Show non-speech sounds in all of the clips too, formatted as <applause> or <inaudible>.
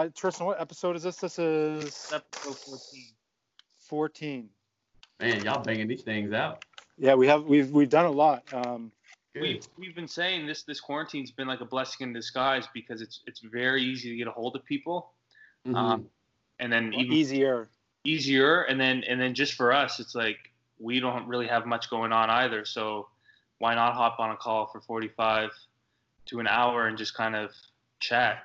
uh, Tristan, what episode is this? This is Episode 14. 14. Man, y'all banging these things out. Yeah, we have we've we've done a lot. Um, We've, we've been saying this this quarantine's been like a blessing in disguise because it's it's very easy to get a hold of people, Mhm. um, and then even easier. easier, and then and then just for us, it's like we don't really have much going on either. So why not hop on a call for 45 to an hour and just kind of chat?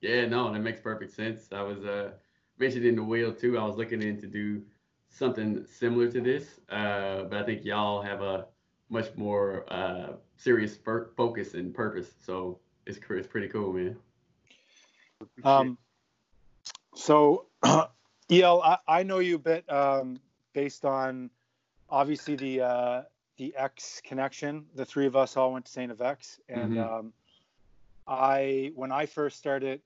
Yeah, no, that makes perfect sense. I was uh mentioned in the wheel too. I was looking in to do something similar to this, uh, but I think y'all have a much more uh, serious fir- focus and purpose. So it's it's pretty cool, man. Um, so, <clears throat> El, I, I know you a bit um, based on obviously the uh, the X connection. The three of us all went to Saint FX, and Mhm. um, I when I first started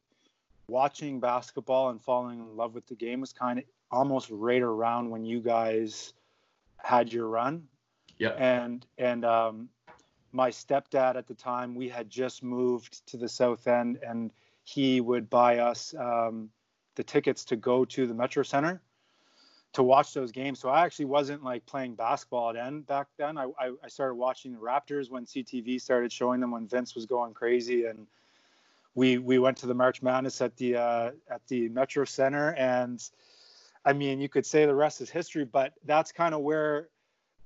watching basketball and falling in love with the game was kind of almost right around when you guys had your run. Yeah. and and um, my stepdad at the time we had just moved to the south end and he would buy us um, the tickets to go to the metro center to watch those games. So i actually wasn't like playing basketball at end back then. I, I, I started watching the raptors when ctv started showing them when vince was going crazy and we we went to the march madness at the uh, at the metro center and i mean you could say the rest is history but that's kind of where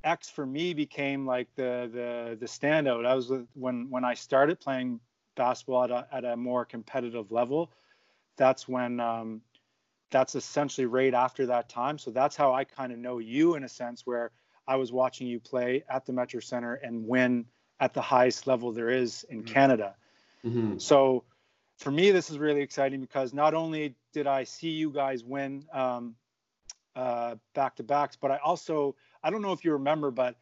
X for me became like the the the standout. I was with- when when I started playing basketball at a, at a more competitive level. That's when um, that's essentially right after that time. So that's how I kind of know you in a sense, where I was watching you play at the Metro Center and win at the highest level there is in Mhm. Canada. hmm So for me, this is really exciting because not only did I see you guys win um, uh, back to backs, but I also I don't know if you remember, but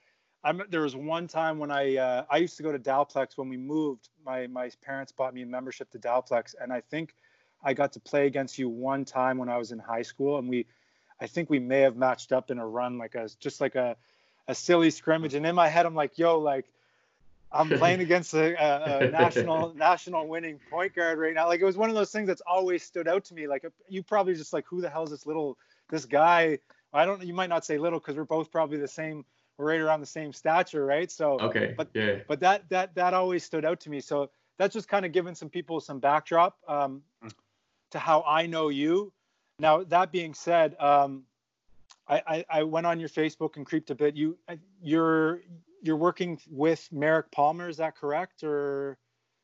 I'm, there was one time when I uh, I used to go to Dalplex when we moved. My my parents bought me a membership to Dalplex, and I think I got to play against you one time when I was in high school, and we I think we may have matched up in a run like a just like a a silly scrimmage. And in my head, I'm like, yo, like I'm playing against a, a, a <laughs> national national winning point guard right now. Like it was one of those things that's always stood out to me. Like you probably just like, who the hell is this little this guy? I don't. You might not say little because we're both probably the same. We're right around the same stature, right? So, Okay. But- yeah. but that that that always stood out to me. So that's just kind of giving some people some backdrop um, to how I know you. Now that being said, um, I, I I went on your Facebook and creeped a bit. You you're you're working with Merrick Palmer, is that correct? Or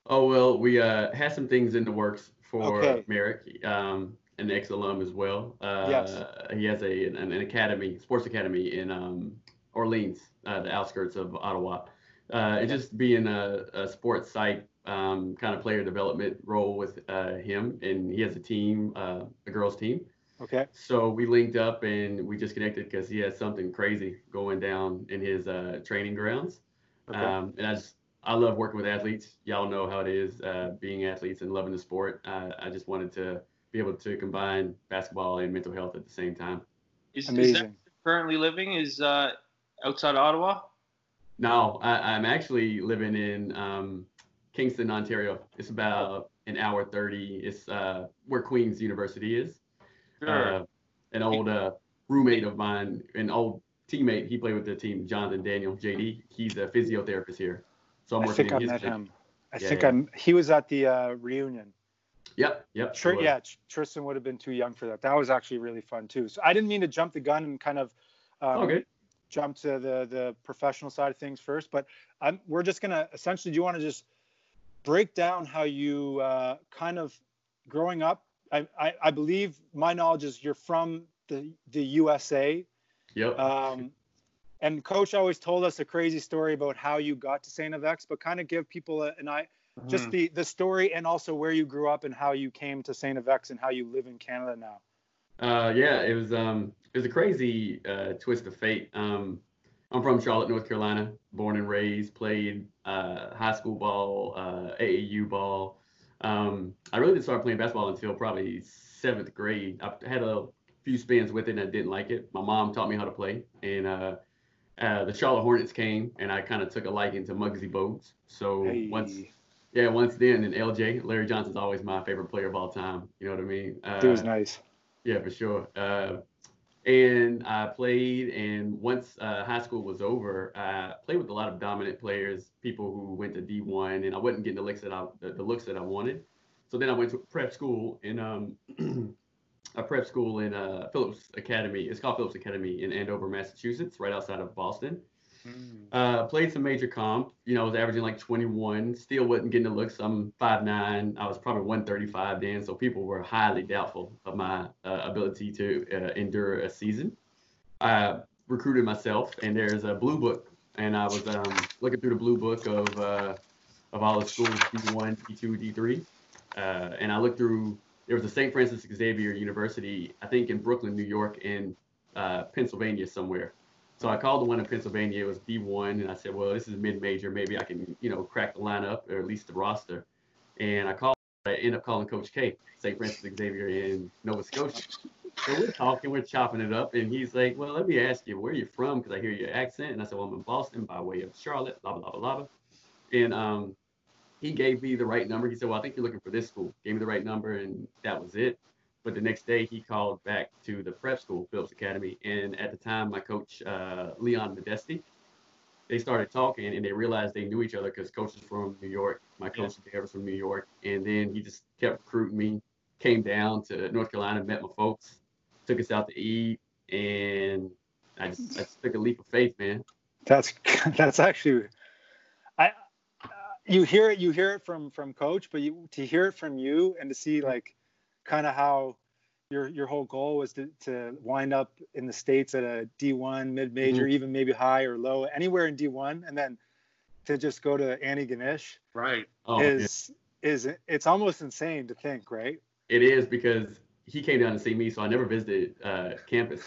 Oh well, we uh, had some things in the works for Okay. Merrick, um, an ex alum as well. Uh, Yes. He has a an, an academy, sports academy in um, Orleans, uh, the outskirts of Ottawa. Uh, just being a, a sports site um, kind of player development role with uh, him, and he has a team, uh, a girls team. Okay, So we linked up and we just connected because he has something crazy going down in his uh, training grounds. okay. Um, and I just I love working with athletes. Y'all know how it is uh, being athletes and loving the sport. Uh, I just wanted to be able to combine basketball and mental health at the same time. Is, is Amazing. that currently living is uh, outside Ottawa? No, I, I'm actually living in um, Kingston, Ontario. It's about an hour 30. It's uh, where Queen's University is. Sure. Uh, an old uh, roommate of mine, an old teammate, he played with the team, Jonathan Daniel, JD. He's a physiotherapist here. So I'm I working think I his met clinic. him. I Yeah, think yeah. I'm. He was at the uh, reunion. Yep, yep. Tr- yeah, Tristan would have been too young for that. That was actually really fun too. So I didn't mean to jump the gun and kind of um, Okay. jump to the the professional side of things first, but I'm, we're just gonna essentially. Do you want to just break down how you uh, kind of growing up? I, I I believe my knowledge is you're from the the USA. Yep. Um, and coach always told us a crazy story about how you got to Saint FX, but kind of give people a, an eye, just Mhm. the the story and also where you grew up and how you came to Saint FX and how you live in Canada now. Uh, yeah, it was um, it was a crazy uh, twist of fate. Um, I'm from Charlotte, North Carolina, born and raised. Played uh, high school ball, uh, AAU ball. Um, I really didn't start playing basketball until probably seventh grade. I had a few spins with it and I didn't like it. My mom taught me how to play, and uh, uh, the Charlotte Hornets came, and I kind of took a liking to Muggsy Bogues. So once Yeah, once then, and LJ, Larry Johnson's always my favorite player of all time. You know what I mean? Uh, he was nice. Yeah, for sure. Uh, and I played, and once uh, high school was over, I played with a lot of dominant players, people who went to D1, and I wasn't getting the looks that I the, the looks that I wanted. So then I went to prep school in um, <clears throat> a prep school in uh, Phillips Academy. It's called Phillips Academy in Andover, Massachusetts, right outside of Boston. Mm. Uh, played some major comp. You know, I was averaging like 21. Still wasn't getting the looks. I'm 5'9. I was probably 135 then, so people were highly doubtful of my uh, ability to uh, endure a season. I recruited myself, and there's a blue book, and I was um, looking through the blue book of uh, of all the schools, D1, D2, D3, and I looked through. There was a St. Francis Xavier University, I think in Brooklyn, New York, and uh, Pennsylvania somewhere so I called the one in Pennsylvania. It was D1, and I said, well, this is mid-major. Maybe I can, you know, crack the lineup or at least the roster. And I called. I ended up calling Coach K, St. Francis Xavier in Nova Scotia. So we're talking, we're chopping it up, and he's like, "Well, let me ask you, where are you from? Because I hear your accent." And I said, "Well, I'm in Boston by way of Charlotte." Blah blah blah blah. And um, he gave me the right number. He said, "Well, I think you're looking for this school." Gave me the right number, and that was it. But the next day, he called back to the prep school, Phillips Academy. And at the time, my coach, uh, Leon Modesti, they started talking and they realized they knew each other because coach is from New York. My coach yeah. was from New York. And then he just kept recruiting me, came down to North Carolina, met my folks, took us out to eat. And I just, I just took a leap of faith, man. That's, <laughs> that's actually, I, uh, you hear it, you hear it from, from coach, but you, to hear it from you and to see like, kind of how your your whole goal was to, to wind up in the states at a D1 mid major, mm-hmm. even maybe high or low, anywhere in D1, and then to just go to Antigonish, right? Oh, is yeah. is it's almost insane to think, right? It is because he came down to see me, so I never visited uh, campus.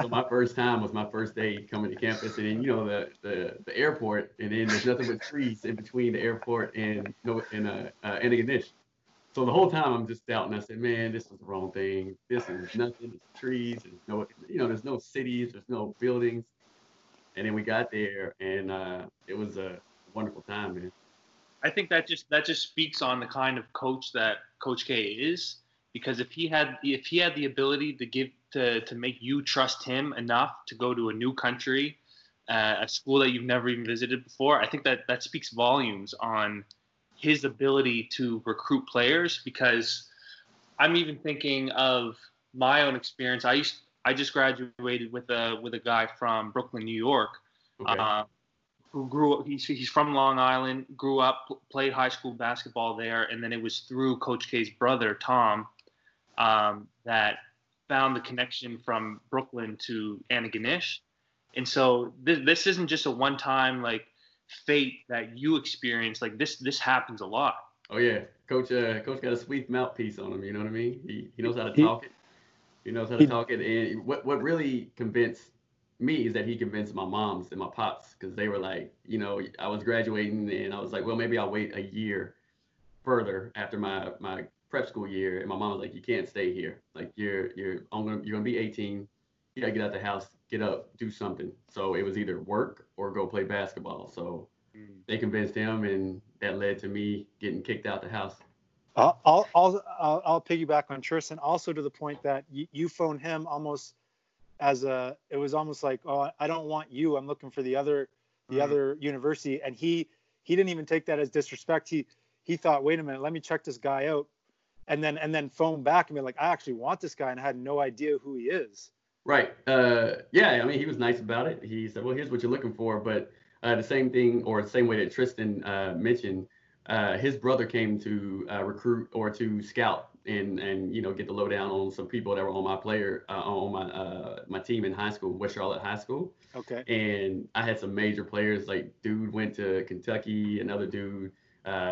so my <laughs> first time was my first day coming to campus, and then you know the the, the airport, and then there's nothing but trees in between the airport and no in uh, uh, Antigonish. So the whole time I'm just doubting. I said, man, this is the wrong thing. This is nothing. It's trees. There's no, you know, there's no cities. There's no buildings. And then we got there, and uh, it was a wonderful time, man. I think that just that just speaks on the kind of coach that Coach K is. Because if he had if he had the ability to give to to make you trust him enough to go to a new country, uh, a school that you've never even visited before, I think that that speaks volumes on his ability to recruit players because I'm even thinking of my own experience. I used I just graduated with a with a guy from Brooklyn, New York, okay. uh, who grew up. He's he's from Long Island, grew up, played high school basketball there, and then it was through Coach K's brother Tom um, that found the connection from Brooklyn to Antigonish. And so th- this isn't just a one time like fate that you experience like this this happens a lot. Oh yeah. Coach uh coach got a sweet mouthpiece on him you know what i mean? He, he knows how to talk it. He knows how to talk it. And what what really convinced me is that he convinced my moms and my pops because they were like you know i was graduating and i was like well maybe i'll wait a year further after my my prep school year. And my mom was like you can't stay here. Like you're you're gonna, you're gonna be 18 you gotta get out the house get up, do something. So it was either work or go play basketball. So mm. they convinced him, and that led to me getting kicked out the house. I'll I'll I'll, I'll piggyback on Tristan also to the point that you, you phoned him almost as a it was almost like oh I don't want you I'm looking for the other the mm-hmm. other university and he he didn't even take that as disrespect he he thought wait a minute let me check this guy out and then and then phone back and be like I actually want this guy and I had no idea who he is Right. Uh, yeah. I mean, he was nice about it. He said, "Well, here's what you're looking for." But uh, the same thing, or the same way that Tristan uh, mentioned, uh, his brother came to uh, recruit or to scout and and you know get the lowdown on some people that were on my player uh, on my my team in high school, West Charlotte High School. Okay. And I had some major players. Like, dude went to Kentucky. Another dude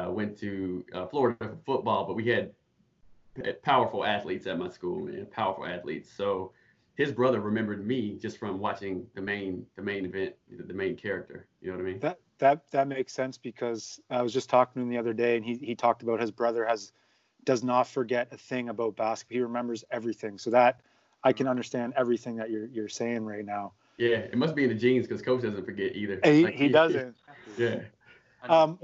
went to Florida for football. But we had powerful athletes at my school, man. Powerful athletes. So his brother remembered me just from watching the main the main event, the main character. You know what I mean? That that that makes sense because I was just talking to him the other day, and he he talked about his brother has does not forget a thing about basketball. He remembers everything. So that I can understand everything that you're you're saying right now. Yeah, it must be in the genes because coach doesn't forget either. He, like, he, he doesn't. <laughs> Yeah. Um,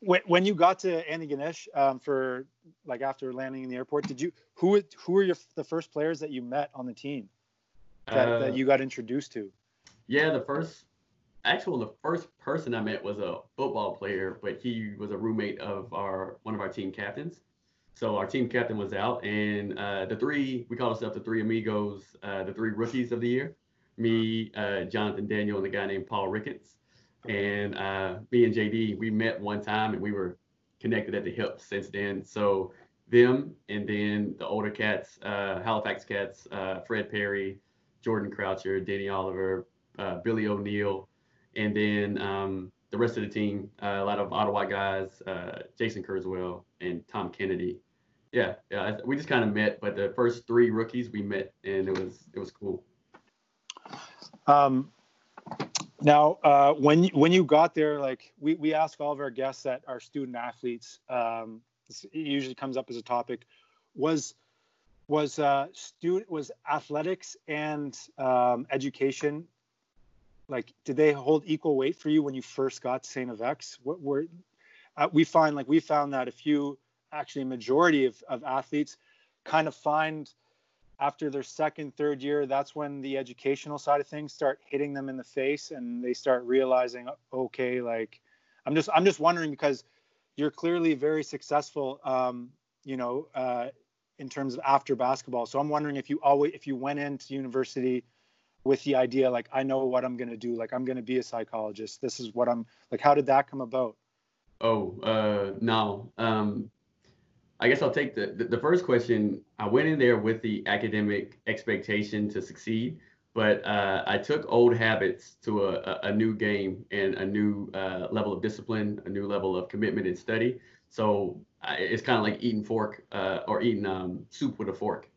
when, when you got to Antigonish um, for like after landing in the airport, did you who who were your the first players that you met on the team that, uh, that you got introduced to? Yeah, the first actual the first person I met was a football player, but he was a roommate of our one of our team captains. So our team captain was out, and uh, the three we call ourselves the three amigos, uh, the three rookies of the year. Me, uh, Jonathan Daniel, and a guy named Paul Ricketts. And uh, me and JD, we met one time, and we were connected at the hip since then. So them, and then the older cats, uh, Halifax cats, uh, Fred Perry, Jordan Croucher, Danny Oliver, Billy O'Neill, and then um, the rest of the team, uh, a lot of Ottawa guys, uh, Jason Kurzweil and Tom Kennedy. Yeah, yeah, we just kind of met, but the first three rookies we met, and it was it was cool. Um, now, uh, when when you got there, like we we ask all of our guests that are student athletes, um, it usually comes up as a topic. Was was uh, student was athletics and um, education like did they hold equal weight for you when you first got to St. FX? What were uh, we find like we found that a few actually majority of, of athletes kind of find after their second third year that's when the educational side of things start hitting them in the face and they start realizing okay like i'm just i'm just wondering because you're clearly very successful um, you know uh, in terms of after basketball. So i'm wondering if you always if you went into university with the idea like I know what I'm going to do like I'm going to be a psychologist. This is what I'm like how did that come about? Oh uh no. Um I guess I'll take the, the, the first question. I went in there with the academic expectation to succeed but uh, I took old habits to a, a, new game and a new uh, level of discipline, a new level of commitment and study. So it's kind of like eating fork uh, or eating um, soup with a fork.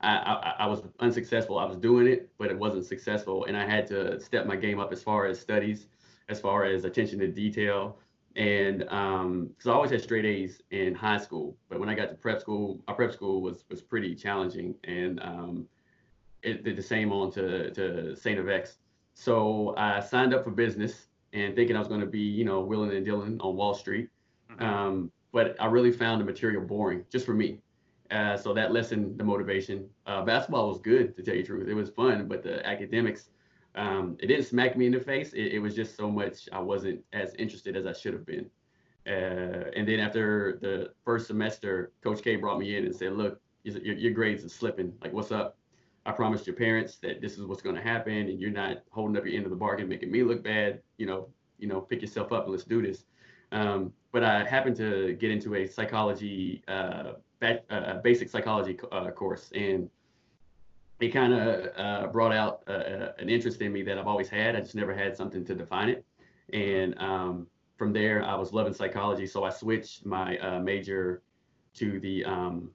I, I, I, was unsuccessful. I was doing it, but it wasn't successful. And I had to step my game up as far as studies, as far as attention to detail. And because um, I always had straight A's in high school, but when I got to prep school, our prep school was was pretty challenging, and um, it did the same on to to Saint FX. So I signed up for business and thinking I was going to be, you know, willing and dealing on Wall Street. Mm-hmm. Um, but I really found the material boring, just for me. Uh, so that lessened the motivation. Uh, basketball was good, to tell you the truth. It was fun, but the academics, um, it didn't smack me in the face. It, it, was just so much I wasn't as interested as I should have been. Uh, and then after the first semester, Coach K brought me in and said, "Look, your, your grades are slipping. Like, what's up? I promised your parents that this is what's going to happen, and you're not holding up your end of the bargain, making me look bad. You know, you know, pick yourself up and let's do this." Um, but I happened to get into a psychology uh, a basic psychology uh, course, and it kind of uh, brought out uh, uh, an interest in me that I've always had. I just never had something to define it, and um, from there I was loving psychology, so I switched my uh, major to the um,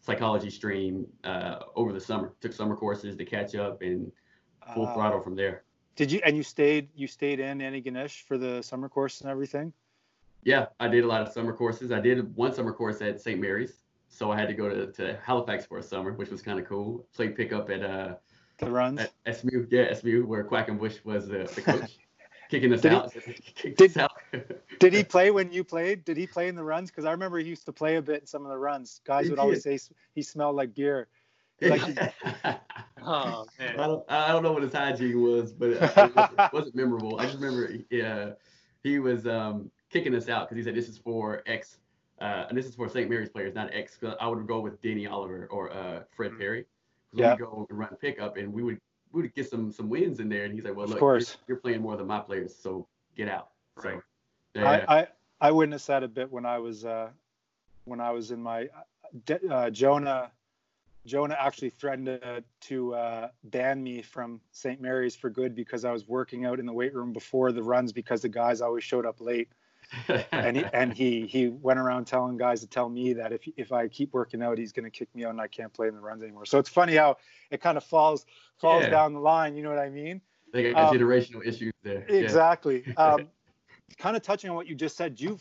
psychology stream over the summer. Took summer courses to catch up and full throttle from there. Did you and you stayed you stayed in Antigonish for the summer course and everything? Yeah, I did a lot of summer courses. I did one summer course at St. Mary's so I had to go to, to Halifax for a summer, which was kind of cool. Played pickup at uh the runs at SMU, yeah, SMU, where Quackenbush was the, the coach, <laughs> kicking us did out. <laughs> He, did, us out. did he play when you played? Did he play in the runs? Because I remember he used to play a bit in some of the runs. Guys he would did. always say he smelled like beer. <laughs> Like, oh man, I don't, I don't know what his hygiene was, but it, it wasn't memorable. I just remember, yeah, he was um, kicking us out because he said this is for X uh, and this is for St. Mary's players, not X. I would go with Danny Oliver or uh, Fred mm-hmm. Perry. Yeah. We go and run pickup, and we would we would get some some wins in there. And he's like, "Well, look, you're, you're, playing more than my players, so get out." So, right. Yeah. I, I I witnessed that a bit when I was uh, when I was in my uh, Jonah. Jonah actually threatened to, to uh, ban me from St. Mary's for good because I was working out in the weight room before the runs because the guys always showed up late and he and he he went around telling guys to tell me that if if I keep working out, he's going to kick me out and I can't play in the runs anymore. So it's funny how it kind of falls falls yeah. down the line. You know what I mean? They got um, generational issues there. Exactly. Yeah. <laughs> um, kind of touching on what you just said, do you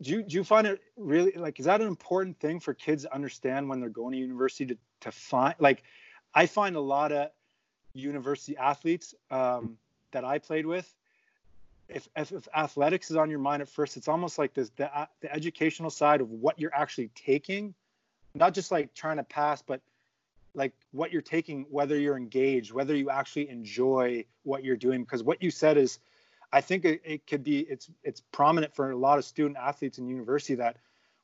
do you, do you find it really like is that an important thing for kids to understand when they're going to university to to find like I find a lot of university athletes um, that I played with if, if, if athletics is on your mind at first, it's almost like this the, uh, the educational side of what you're actually taking, not just like trying to pass, but like what you're taking, whether you're engaged, whether you actually enjoy what you're doing. Because what you said is, I think it, it could be it's it's prominent for a lot of student athletes in university that,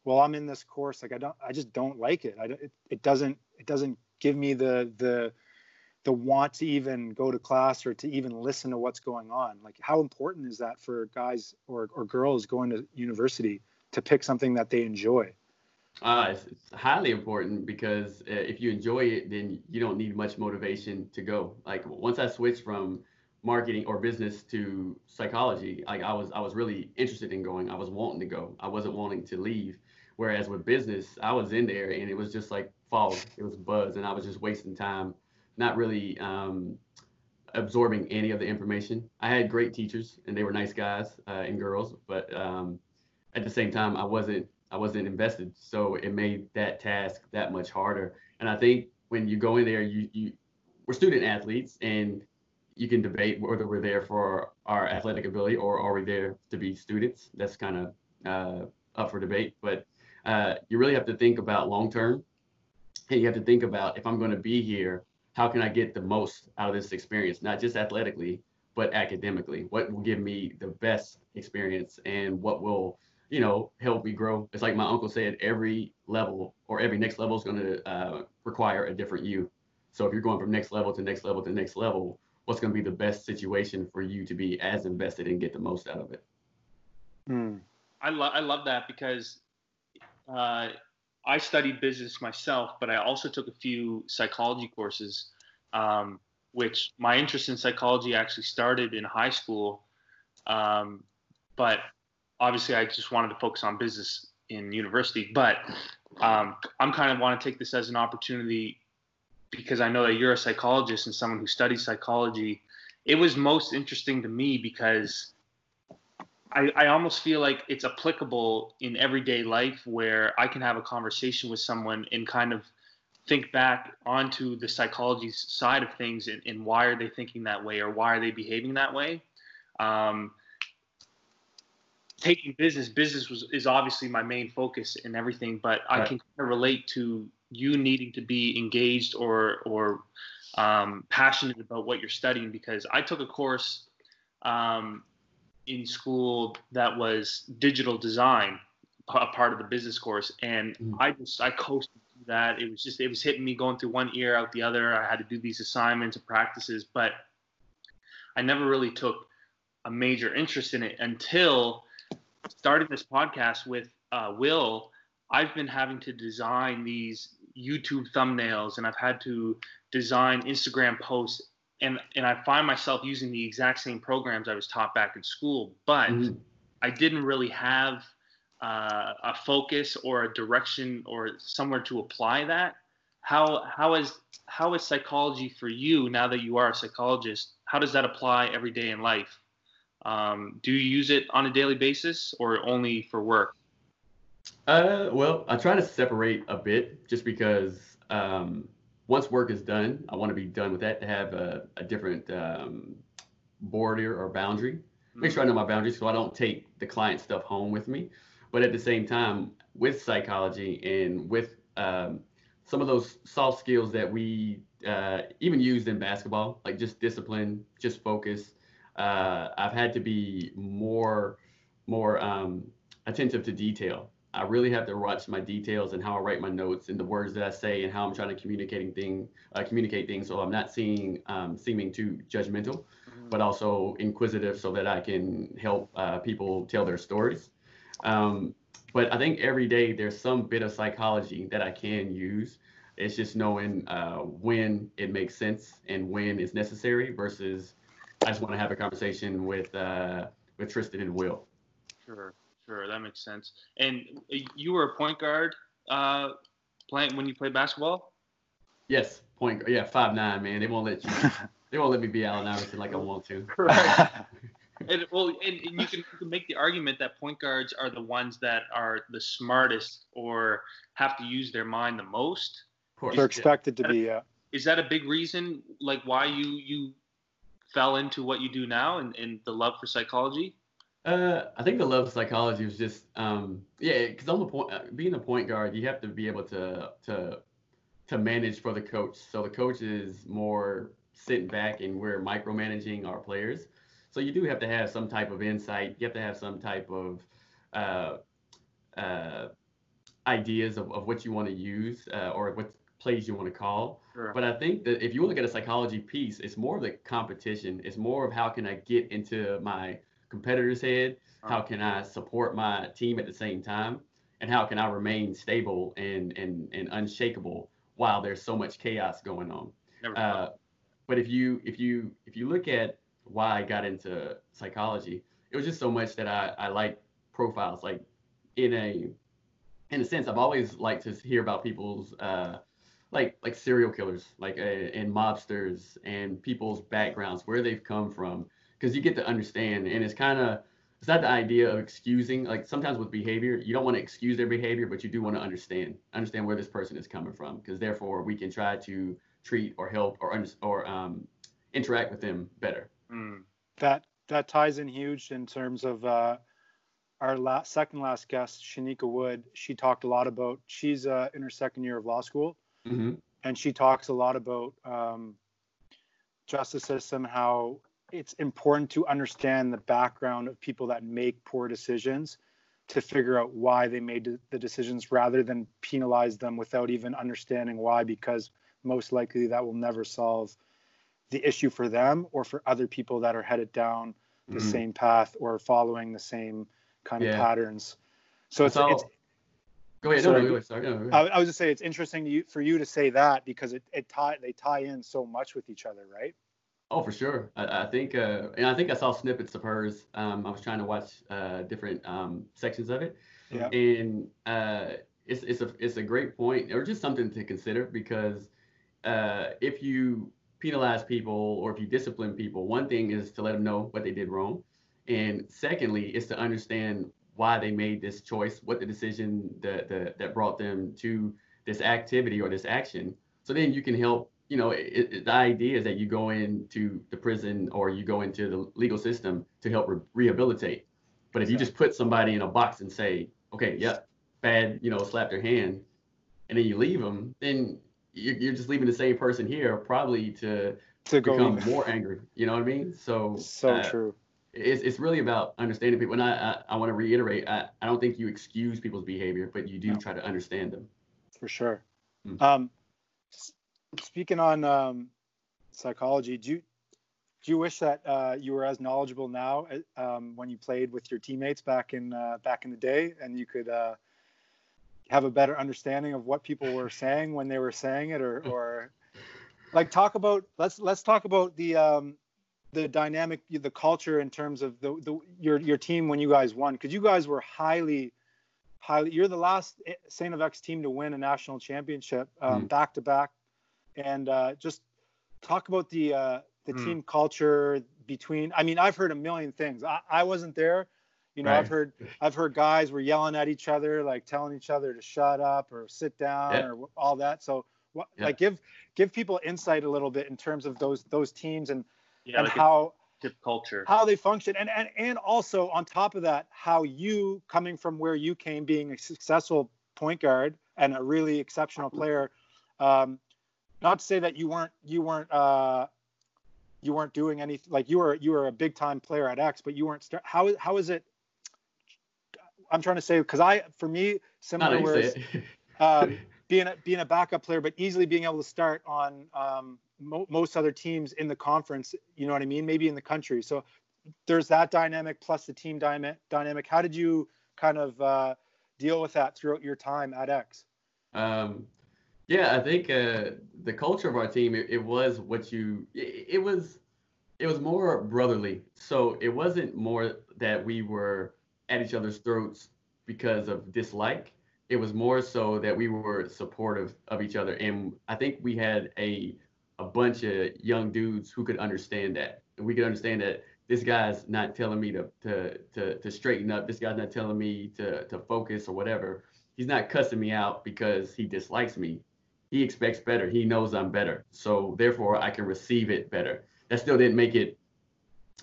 well, I'm in this course, like I don't, I just don't like it. I it, it doesn't it doesn't give me the the the want to even go to class or to even listen to what's going on? Like how important is that for guys or, or girls going to university to pick something that they enjoy? Uh, it's, it's highly important because uh, if you enjoy it then you don't need much motivation to go. Like once i switched from marketing or business to psychology like i was i was really interested in going. I was wanting to go. I wasn't wanting to leave. Whereas with business i was in there and it was just like fog. It was buzz and i was just wasting time not really um, absorbing any of the information. I had great teachers and they were nice guys uh, and girls, but um, at the same time, I wasn't I wasn't invested, so it made that task that much harder. And I think when you go in there, you you we're student athletes, and you can debate whether we're there for our athletic ability or are we there to be students. That's kind of uh, up for debate, but uh, you really have to think about long term, and you have to think about if I'm going to be here how can I get the most out of this experience, not just athletically, but academically? What will give me the best experience and what will, you know, help me grow? It's like my uncle said, every level or every next level is going to uh, require a different you. So if you're going from next level to next level to next level, what's going to be the best situation for you to be as invested and get the most out of it? Hmm. I love I love that because uh, I studied business myself, but I also took a few psychology courses, um, which my interest in psychology actually started in high school. Um, but obviously, I just wanted to focus on business in university. But um, I'm kind of want to take this as an opportunity because I know that you're a psychologist and someone who studies psychology. It was most interesting to me because I, I almost feel like it's applicable in everyday life where I can have a conversation with someone and kind of think back onto the psychology side of things and, and why are they thinking that way or why are they behaving that way. Um, taking business, business was is obviously my main focus in everything, but right. I can kind of relate to you needing to be engaged or or um, passionate about what you're studying because I took a course um, in school that was digital design, a part of the business course, and mm. I just I coasted through that. It was just it was hitting me going through one ear out the other. I had to do these assignments and practices, but I never really took a major interest in it until starting this podcast with uh, Will. I've been having to design these YouTube thumbnails, and I've had to design Instagram posts and and I find myself using the exact same programs I was taught back in school, but mm-hmm. I didn't really have uh, a focus or a direction or somewhere to apply that. How how is how is psychology for you now that you are a psychologist? How does that apply every day in life? Um, do you use it on a daily basis or only for work? Uh, well, I try to separate a bit just because um, once work is done, I want to be done with that to have a, a different um, border or boundary. Make sure I know my boundaries so I don't take the client stuff home with me. But at the same time, with psychology and with um, some of those soft skills that we uh, even used in basketball, like just discipline, just focus, uh, I've had to be more more um, attentive to detail I really have to watch my details and how I write my notes and the words that I say and how I'm trying to communicating thing, uh, communicate things. So I'm not seeing um, seeming too judgmental, mm-hmm. but also inquisitive, so that I can help uh, people tell their stories. Um, but I think every day there's some bit of psychology that I can use. It's just knowing uh, when it makes sense and when it's necessary versus I just want to have a conversation with uh, with Tristan and Will. Sure. Sure, that makes sense. And you were a point guard uh, playing when you played basketball. Yes, point. Yeah, five nine, man. They won't let you. <laughs> they won't let me be Allen Iverson like I want to. <laughs> Right. <laughs> and, well, and, and you, can, you can make the argument that point guards are the ones that are the smartest or have to use their mind the most. Of course. They're expected to be. Yeah. Is that a big reason, like why you you fell into what you do now and, and the love for psychology? Uh, I think the love of psychology was just, um, yeah, because on the point, uh, being a point guard, you have to be able to to to manage for the coach. So the coach is more sitting back and we're micromanaging our players. So you do have to have some type of insight. You have to have some type of uh, uh, ideas of, of what you want to use uh, or what plays you want to call. Sure. But I think that if you look at a psychology piece, it's more of the competition. It's more of how can I get into my competitor's head? How can I support my team at the same time? And how can I remain stable and and, and unshakable while there's so much chaos going on? Uh, but if you if you if you look at why I got into psychology, it was just so much that I I like profiles. Like in a in a sense, I've always liked to hear about people's uh, like like serial killers, like uh, and mobsters and people's backgrounds, where they've come from, because you get to understand. And it's kind of it's not the idea of excusing. Like sometimes with behavior, you don't want to excuse their behavior, but you do want to understand understand where this person is coming from, because therefore we can try to treat or help or or um, interact with them better. Mm. That that ties in huge in terms of uh, our last, second last guest, Shanika Wood. She talked a lot about she's uh, in her second year of law school, mm-hmm. and she talks a lot about um, justice system, how it's important to understand the background of people that make poor decisions to figure out why they made the decisions rather than penalize them without even understanding why because most likely that will never solve the issue for them or for other people that are headed down the mm-hmm. same path or following the same kind yeah. of patterns. So it's, it's go ahead. Sorry, no, no, sorry, no, I, I was just say it's interesting you, for you to say that because it, it tie they tie in so much with each other, right? Oh, for sure. I, I think, uh, and I think I saw snippets of hers. Um, I was trying to watch uh, different um, sections of it, yeah. and uh, it's it's a it's a great point, or just something to consider because uh, if you penalize people or if you discipline people, one thing is to let them know what they did wrong. And secondly, is to understand why they made this choice, what the decision that, that, that brought them to this activity or this action. So then you can help, you know, it, it, the idea is that you go into the prison or you go into the legal system to help re- rehabilitate. But if you just put somebody in a box and say, okay, yep, bad, you know, slap their hand, and then you leave them, then you're, you're just leaving the same person here probably to to become more angry. You know what I mean? So so uh, true. It's, it's really about understanding people. And I I, I want to reiterate, I, I don't think you excuse people's behavior, but you do no. try to understand them. For sure. Mm-hmm. Um, speaking on um, psychology, do you do you wish that uh, you were as knowledgeable now um, when you played with your teammates back in uh, back in the day, and you could uh, have a better understanding of what people were saying when they were saying it or or like talk about let's let's talk about the um the dynamic the culture in terms of the, the your your team when you guys won because you guys were highly highly you're the last Saint FX team to win a national championship um, mm. back to back and uh, just talk about the uh, the mm. team culture between I mean I've heard a million things I, I wasn't there you know, right. I've heard I've heard guys were yelling at each other, like telling each other to shut up or sit down yeah. or all that. So, what, yeah. like, give give people insight a little bit in terms of those those teams and yeah, and like how culture how they function and, and and also on top of that how you coming from where you came being a successful point guard and a really exceptional player um, not to say that you weren't you weren't uh, you weren't doing anything like you were you were a big time player at X, but you weren't. Start, how how is it I'm trying to say because I, for me, similar whereas <laughs> um, <laughs> being a, being a backup player, but easily being able to start on um, mo- most other teams in the conference. You know what I mean? Maybe in the country. So there's that dynamic plus the team dyma- dynamic. How did you kind of uh, deal with that throughout your time at X? Um, yeah, I think uh, the culture of our team it, it was what you it, it was it was more brotherly. So it wasn't more that we were at each other's throats because of dislike. It was more so that we were supportive of each other, and I think we had a a bunch of young dudes who could understand that. We could understand that this guy's not telling me to to to, to straighten up. This guy's not telling me to to focus or whatever. He's not cussing me out because he dislikes me. He expects better. He knows I'm better. So therefore, I can receive it better. That still didn't make it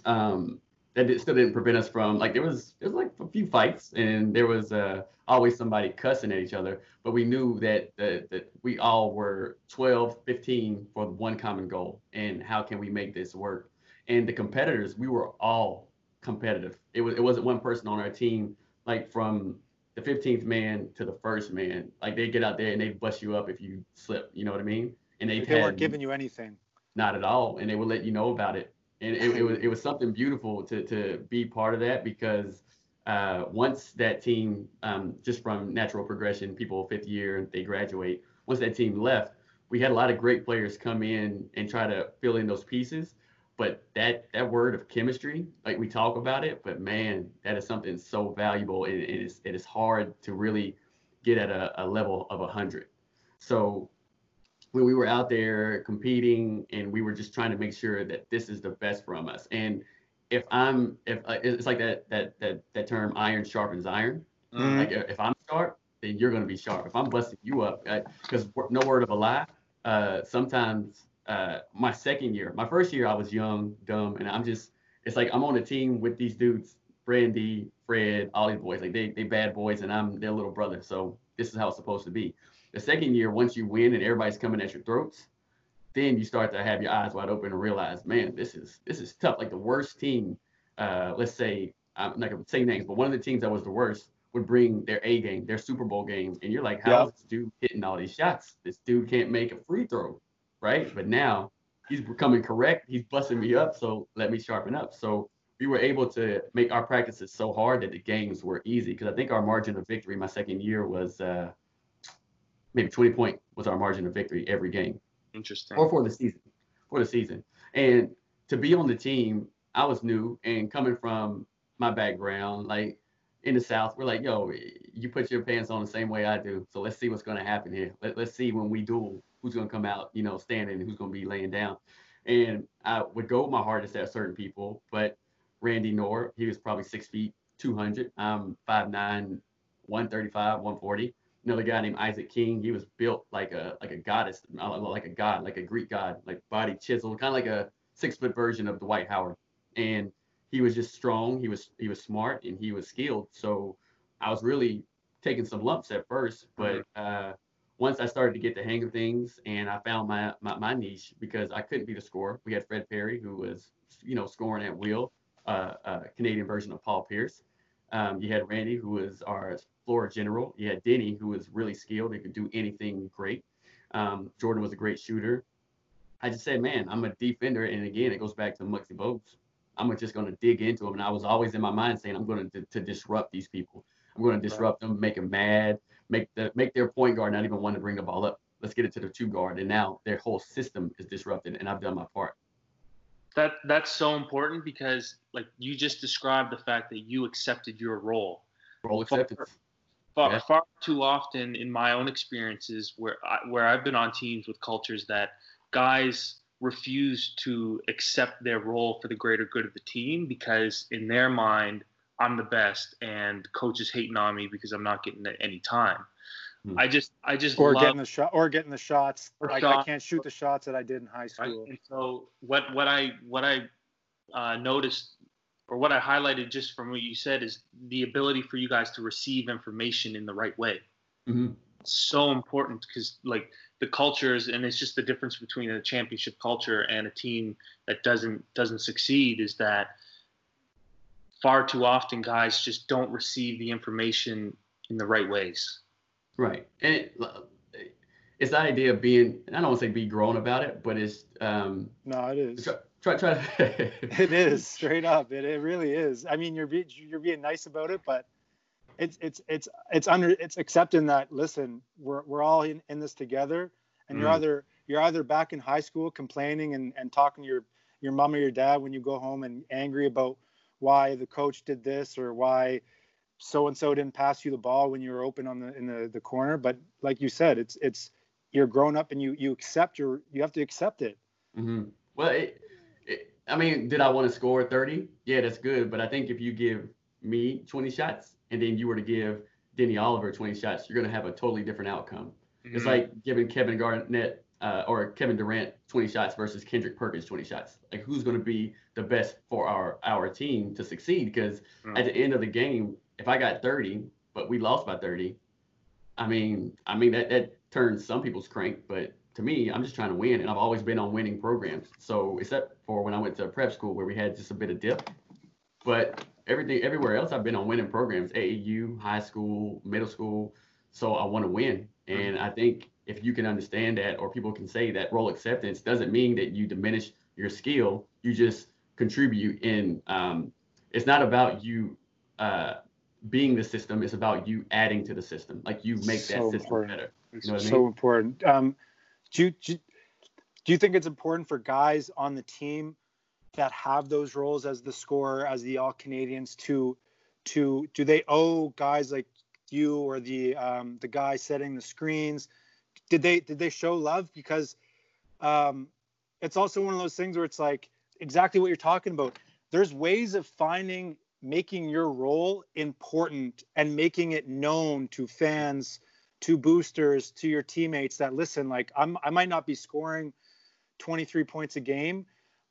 um, that did, still didn't prevent us from like there was there was like a few fights and there was uh, always somebody cussing at each other but we knew that, that that we all were 12 15 for one common goal and how can we make this work and the competitors we were all competitive it was it wasn't one person on our team like from the 15th man to the first man like they get out there and they bust you up if you slip you know what i mean and they they weren't giving you anything not at all and they would let you know about it and it, it was it was something beautiful to to be part of that because uh, once that team um, just from natural progression, people fifth year and they graduate. Once that team left, we had a lot of great players come in and try to fill in those pieces. But that that word of chemistry, like we talk about it, but man, that is something so valuable. It, it is it is hard to really get at a, a level of a hundred. So when we were out there competing and we were just trying to make sure that this is the best from us. And if I'm, if uh, it's like that, that, that, that term iron sharpens iron. Mm-hmm. Like if I'm sharp, then you're going to be sharp. If I'm busting you up, because no word of a lie, uh, sometimes uh, my second year, my first year, I was young, dumb, and I'm just, it's like I'm on a team with these dudes, Brandy, Fred, all these boys, like they, they bad boys, and I'm their little brother. So this is how it's supposed to be. The second year, once you win and everybody's coming at your throats, then you start to have your eyes wide open and realize, man, this is this is tough. Like the worst team, uh, let's say I'm not gonna say names, but one of the teams that was the worst would bring their A game, their Super Bowl game, and you're like, how is this dude hitting all these shots? This dude can't make a free throw, right? But now he's becoming correct. He's busting me up, so let me sharpen up. So we were able to make our practices so hard that the games were easy because I think our margin of victory my second year was uh, maybe 20 point was our margin of victory every game. Interesting. Or for the season, for the season. And to be on the team, I was new and coming from my background, like in the South, we're like, yo, you put your pants on the same way I do. So let's see what's going to happen here. Let, let's see when we duel, who's going to come out, you know, standing and who's going to be laying down. And I would go my hardest at certain people, but Randy Nohr, he was probably six feet, 200. I'm 5'9, 135, 140 another guy named Isaac King. He was built like a like a goddess, uh, like a god, like a Greek god, like body chiseled, kind of like a six foot version of Dwight Howard. And he was just strong. He was he was smart and he was skilled. So I was really taking some lumps at first, but mm-hmm. uh, once I started to get the hang of things and I found my, my, my niche because I couldn't be the scorer. We had Fred Perry who was you know scoring at will, uh, uh, Canadian version of Paul Pierce. Um, you had Randy, who was our floor general. You had Denny, who was really skilled and could do anything great. Um, Jordan was a great shooter. I just said, man, I'm a defender. And again, it goes back to Muggsy Bogues. I'm just going to dig into them. And I was always in my mind saying, I'm going to, to disrupt these people. I'm going to disrupt them, make them mad, make the make their point guard not even want to bring the ball up. Let's get it to the two guard. And now their whole system is disrupted, and I've done my part that that's so important because like you just described the fact that you accepted your role. Role accepted. Far, yeah. far too often in my own experiences where I, where I've been on teams with cultures that guys refuse to accept their role for the greater good of the team because in their mind I'm the best and coaches hating on me because I'm not getting any time. Hmm. I just, I just or love, getting the shot, or getting the shots. Like shot. I can't shoot the shots that I did in high school. Right? And so what, what I, what I uh, noticed, or what I highlighted just from what you said, is the ability for you guys to receive information in the right way. Mm-hmm. So important because like the cultures, and it's just the difference between a championship culture and a team that doesn't doesn't succeed is that far too often guys just don't receive the information in the right ways. Right. And it, it's the idea of being, I don't want to say be grown about it, but it's. Um, no, it is. Try, try, try <laughs> <laughs> it is straight up. It, it really is. I mean, you're being, you're being nice about it, but it's, it's, it's, it's under, it's accepting that, listen, we're, we're all in, in this together and mm. you're either, you're either back in high school complaining and, and talking to your, your mom or your dad when you go home and angry about why the coach did this or why, so and so didn't pass you the ball when you were open on the in the, the corner. But like you said, it's it's you're grown up and you you accept your you have to accept it. Mm-hmm. Well, it, it, I mean, did I want to score 30? Yeah, that's good. But I think if you give me 20 shots and then you were to give Denny Oliver 20 shots, you're going to have a totally different outcome. Mm-hmm. It's like giving Kevin Garnett uh, or Kevin Durant 20 shots versus Kendrick Perkins 20 shots. Like who's going to be the best for our our team to succeed? Because mm. at the end of the game, if I got 30, but we lost by 30, I mean, I mean that that turns some people's crank, but to me, I'm just trying to win, and I've always been on winning programs. So except for when I went to prep school where we had just a bit of dip, but everything everywhere else I've been on winning programs, AAU, high school, middle school. So I want to win, and I think if you can understand that, or people can say that role acceptance doesn't mean that you diminish your skill. You just contribute, and um, it's not about you. Uh, being the system it's about you adding to the system like you make so that system important. better you know so I mean? important um, do you, do you think it's important for guys on the team that have those roles as the scorer, as the all Canadians, to to do they owe guys like you or the um, the guy setting the screens? Did they did they show love? Because um, it's also one of those things where it's like exactly what you're talking about. There's ways of finding making your role important and making it known to fans to boosters to your teammates that listen like i'm i might not be scoring 23 points a game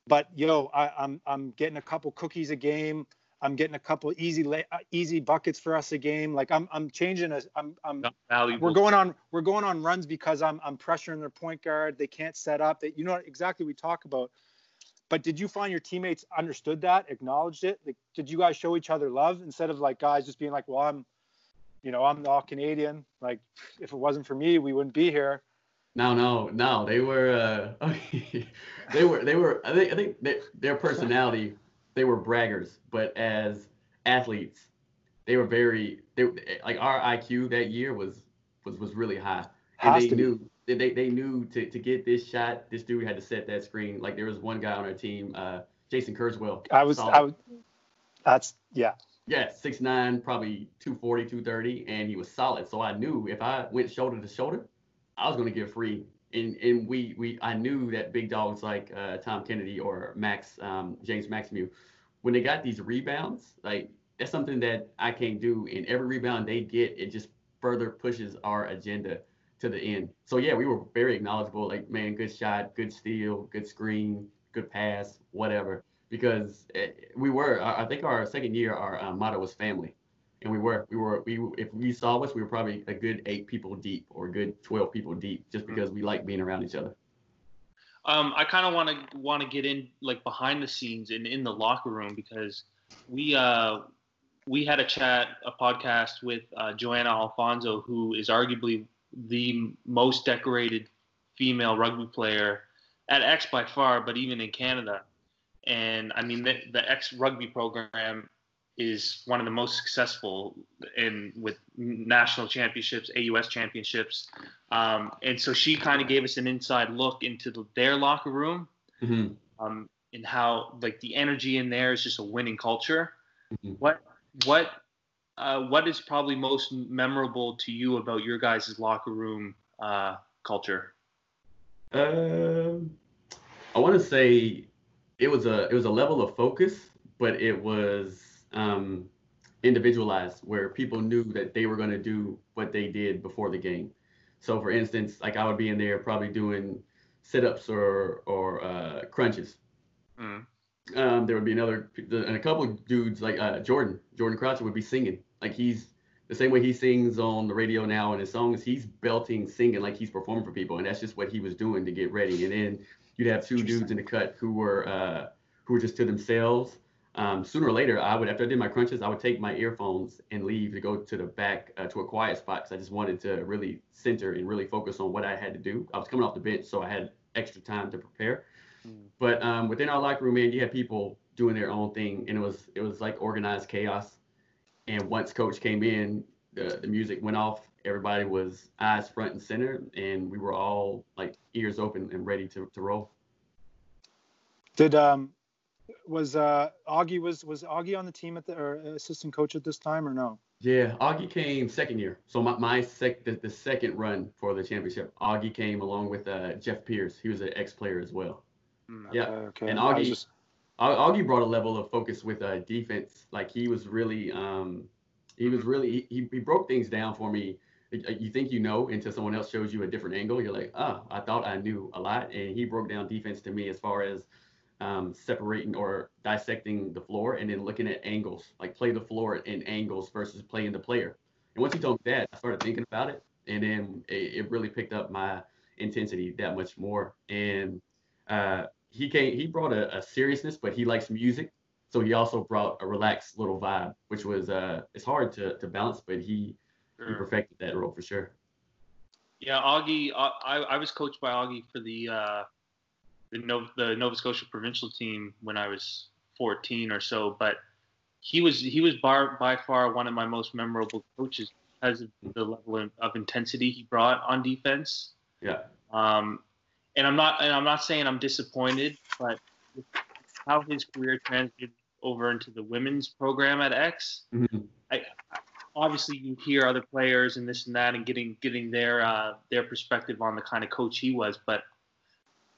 but yo I, I'm, I'm getting a couple cookies a game i'm getting a couple easy uh, easy buckets for us a game like i'm i'm changing a i'm i'm we're going on we're going on runs because i'm i'm pressuring their point guard they can't set up that you know exactly we talk about but did you find your teammates understood that acknowledged it like did you guys show each other love instead of like guys just being like well i'm you know, I'm all Canadian. Like, if it wasn't for me, we wouldn't be here. No, no, no. They were, uh, <laughs> they were, they were. I think, I think they, their personality, they were braggers. But as athletes, they were very, they like our IQ that year was was was really high, and Has they knew be. they they knew to to get this shot, this dude had to set that screen. Like there was one guy on our team, uh, Jason Kurzweil. I was, I was. That's yeah yeah, six nine, probably 240, 230, and he was solid. So I knew if I went shoulder to shoulder, I was going to get free. And and we we I knew that big dogs like uh, Tom Kennedy or Max um, James Maximieux, when they got these rebounds, like that's something that I can't do. And every rebound they get, it just further pushes our agenda to the end. So yeah, we were very acknowledgeable. Like man, good shot, good steal, good screen, good pass, whatever because it, we were. I think our second year, our uh, motto was family, and we were. We were. We if we saw us, we were probably a good eight people deep or a good twelve people deep, just mm-hmm. because we like being around each other. Um, I kind of want to want to get in like behind the scenes and in the locker room because we uh we had a chat, a podcast with uh, Johanna Alfonso, who is arguably the most decorated female rugby player at X by far, but even in Canada. And I mean, the, the X rugby program is one of the most successful in with national championships, AUS championships. Um, and so she kind of gave us an inside look into the, their locker room mm-hmm. um, and how like the energy in there is just a winning culture. Mm-hmm. What what uh, what is probably most memorable to you about your guys' locker room uh, culture? Um, I want to say it was a it was a level of focus, but it was um, individualized where people knew that they were going to do what they did before the game. So, for instance, like I would be in there probably doing sit-ups or or uh, crunches. Mm. Um, there would be another and a couple of dudes like uh, Jordan Jordan Croucher would be singing like he's the same way he sings on the radio now in his songs. He's belting, singing like he's performing for people, and that's just what he was doing to get ready. And then you'd have two dudes in the cut who were uh, who were just to themselves. Um, sooner or later, I would after I did my crunches, I would take my earphones and leave to go to the back uh, to a quiet spot because I just wanted to really center and really focus on what I had to do. I was coming off the bench, so I had extra time to prepare. Mm. But um, within our locker room, man, you had people doing their own thing, and it was it was like organized chaos. And once coach came in, the, the music went off everybody was eyes front and center, and we were all like ears open and ready to, to roll. Did um was uh Augie was was Augie on the team at the or assistant coach at this time or no? Yeah, Augie came second year. So my, my sec the, the second run for the championship, Augie came along with uh, Jeff Pierce. He was an ex player as well. Mm, yeah, okay. and Augie just... Augie brought a level of focus with uh, defense. Like he was really um he was really he, he broke things down for me you think you know until someone else shows you a different angle. You're like, oh, I thought I knew a lot. And he broke down defense to me as far as um, separating or dissecting the floor and then looking at angles, like play the floor in angles versus playing the player. And once he told me that, I started thinking about it. And then it, it really picked up my intensity that much more. And uh, he came, he brought a, a seriousness, but he likes music. So he also brought a relaxed little vibe, which was uh, it's hard to, to balance, but he, sure. he perfected that role for sure. Yeah, Augie, uh, I, I was coached by Augie for the uh, the Nova, the Nova Scotia provincial team when I was 14 or so, but he was he was bar, by far one of my most memorable coaches because of the level of, of intensity he brought on defense. Yeah. Um, and I'm not and I'm not saying I'm disappointed, but how his career transited over into the women's program at X. Mm-hmm. I, obviously you hear other players and this and that and getting getting their uh, their perspective on the kind of coach he was, but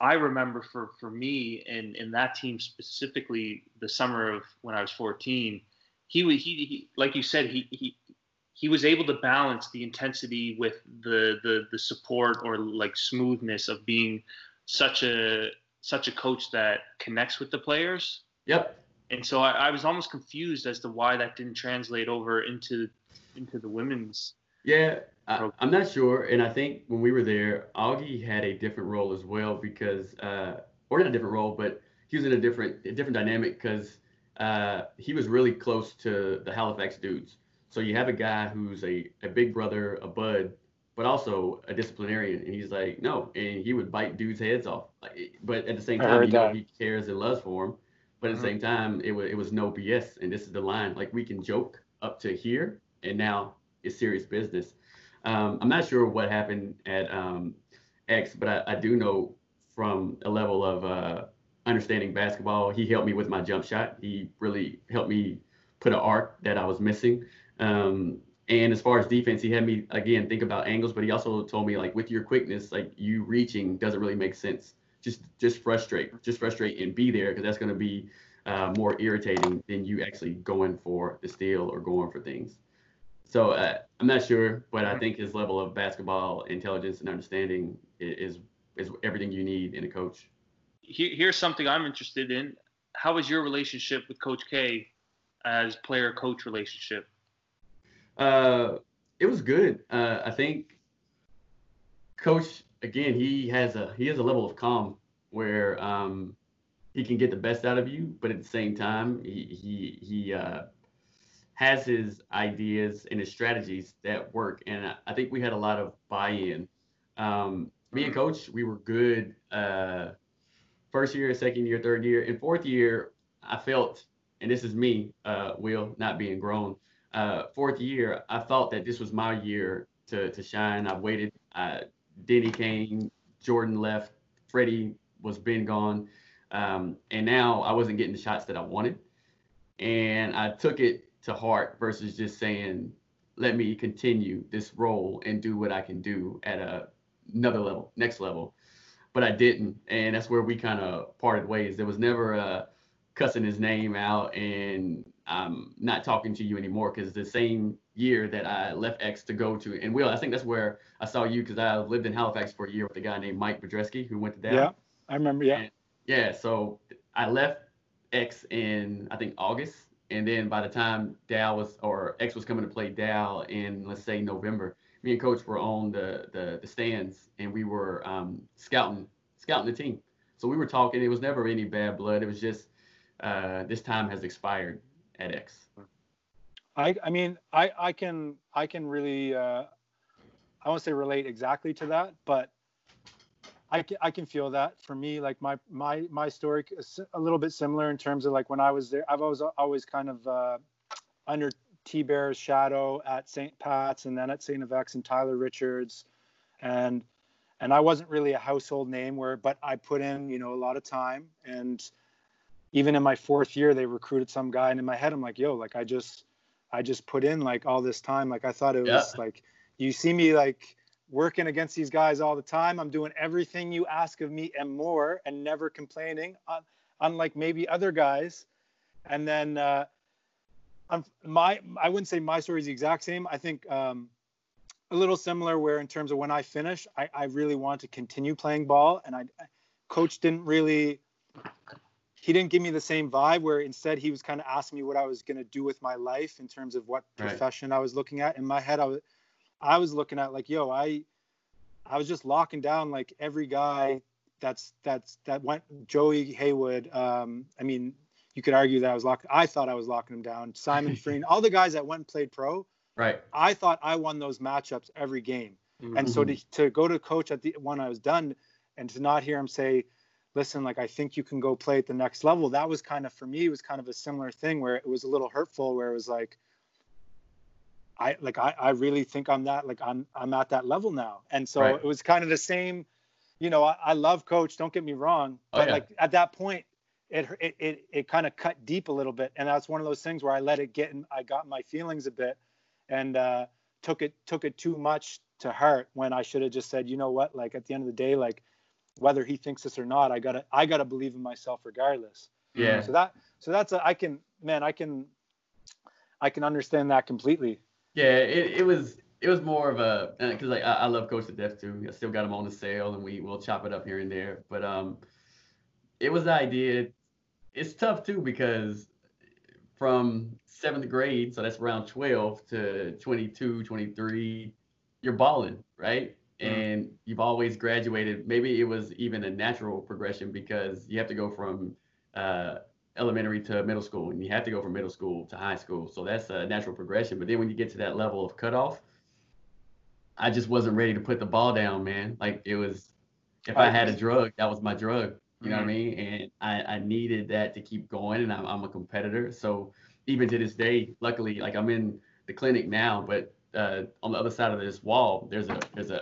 I remember for for me and in that team specifically, the summer of when I was 14, he he, he like you said he he he was able to balance the intensity with the the the support or like smoothness of being such a such a coach that connects with the players. Yep. And so I, I was almost confused as to why that didn't translate over into into the women's. Yeah, I, am not sure, and I think when we were there, Augie had a different role as well because, uh, or not a different role, but he was in a different a different dynamic because uh, he was really close to the Halifax dudes. So you have a guy who's a, a big brother, a bud, but also a disciplinarian, and he's like, no, and he would bite dudes' heads off. But at the same time, you know, he cares and loves for him. But at the mm-hmm. same time, it was it was no BS, and this is the line. Like we can joke up to here, and now it's serious business. Um, I'm not sure what happened at um, X, but I, I, do know from a level of uh, understanding basketball, he helped me with my jump shot. He really helped me put an arc that I was missing. Um, and as far as defense, he had me again think about angles, but he also told me like with your quickness, like you reaching doesn't really make sense. Just just frustrate, just frustrate and be there because that's going to be uh, more irritating than you actually going for the steal or going for things. So uh, I'm not sure, but I think his level of basketball intelligence and understanding is is everything you need in a coach. Here's something I'm interested in. How was your relationship with Coach K as player coach relationship? Uh, it was good. Uh, I think Coach again he has a he has a level of calm where um, he can get the best out of you, but at the same time he he he uh, has his ideas and his strategies that work. And I think we had a lot of buy-in. Um, me and coach, we were good uh, first year, second year, third year, and fourth year. I felt, and this is me, uh, Will, not being grown. Uh, fourth year, I thought that this was my year to to shine. I waited. Uh, Denny came, Jordan left, Freddie was been gone, um, and now I wasn't getting the shots that I wanted, and I took it to heart versus just saying, let me continue this role and do what I can do at a, another level, next level. But I didn't. And that's where we kind of parted ways. There was never a cussing his name out and I'm not talking to you anymore because the same year that I left X to go to, and Will, I think that's where I saw you because I lived in Halifax for a year with a guy named Mike Bedreski who went to Dow. Yeah, I remember. Yeah. And, yeah. So I left X in, I think, August and then by the time Dow was or X was coming to play Dow in let's say November, me and Coach were on the the, the stands and we were um, scouting scouting the team. So we were talking. It was never any bad blood. It was just uh, this time has expired at X. I I mean I I can I can really uh, I won't say relate exactly to that, but I can, I can feel that for me like my my my story is a little bit similar in terms of like when I was there I've always always kind of uh, under T Bear's shadow at St. Pat's and then at St. FX and Tyler Richards and and I wasn't really a household name where but I put in you know a lot of time and even in my fourth year they recruited some guy and in my head I'm like yo like I just I just put in like all this time like I thought it was yeah. like you see me like working against these guys all the time. I'm doing everything you ask of me and more and never complaining, uh, unlike maybe other guys. And then uh, my, I wouldn't say my story is the exact same. I think um, a little similar where in terms of when I finish, I, I really want to continue playing ball and I coach didn't really he didn't give me the same vibe where instead he was kind of asking me what I was going to do with my life in terms of what Right. profession I was looking at. In my head, I was, I was looking at like, yo, I, I was just locking down like every guy that's, that's, that went Joey Haywood. Um, I mean, you could argue that I was locked. I thought I was locking him down. Simon <laughs> Freen, all the guys that went and played pro. Right. I thought I won those matchups every game. And so to, to go to coach at the when I was done and to not hear him say, listen, like I think you can go play at the next level, that was kind of for me, it was kind of a similar thing where it was a little hurtful where it was like I like I, I really think I'm that like I'm I'm at that level now. And so Right. it was kind of the same, you know, I, I love coach, don't get me wrong. Oh, But yeah. like at that point it it it, it kind of cut deep a little bit. And that's one of those things where I let it get in I got my feelings a bit and uh took it took it too much to heart when I should have just said, you know what, like at the end of the day, like whether he thinks this or not, I gotta I gotta believe in myself regardless. Yeah. So that so that's a I can man I can I can understand that completely. Yeah, it, it was it was more of a because like I, I love Coach to death too. I still got him on the sale, and we will chop it up here and there. But um, it was the idea. It's tough too because from seventh grade, so that's around 12 to 22, 23, you're balling, right? Mhm. And you've always graduated. Maybe it was even a natural progression because you have to go from uh, elementary to middle school, and you have to go from middle school to high school. So that's a natural progression. But then when you get to that level of cutoff, I just wasn't ready to put the ball down, man. Like it was, if I had a drug, that was my drug. You know what I mean? And I, I needed that to keep going, and I'm, I'm a competitor. So even to this day, luckily, like I'm in the clinic now, but uh, on the other side of this wall, there's a there's a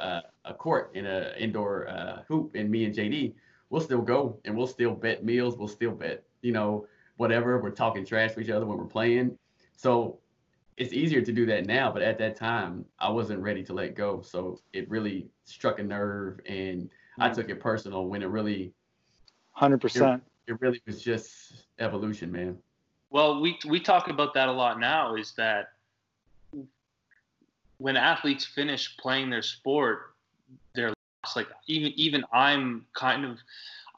a, a court and a indoor uh, hoop, and me and JD, we'll still go and we'll still bet meals, we'll still bet, you know, whatever. We're talking trash to each other when we're playing. So it's easier to do that now, but at that time, I wasn't ready to let go. So it really struck a nerve, and I mm. took it personal when it really Hundred percent. it really was just evolution, man. Well, we we talk about that a lot now. Is that when athletes finish playing their sport, they're lost. Like even even I'm kind of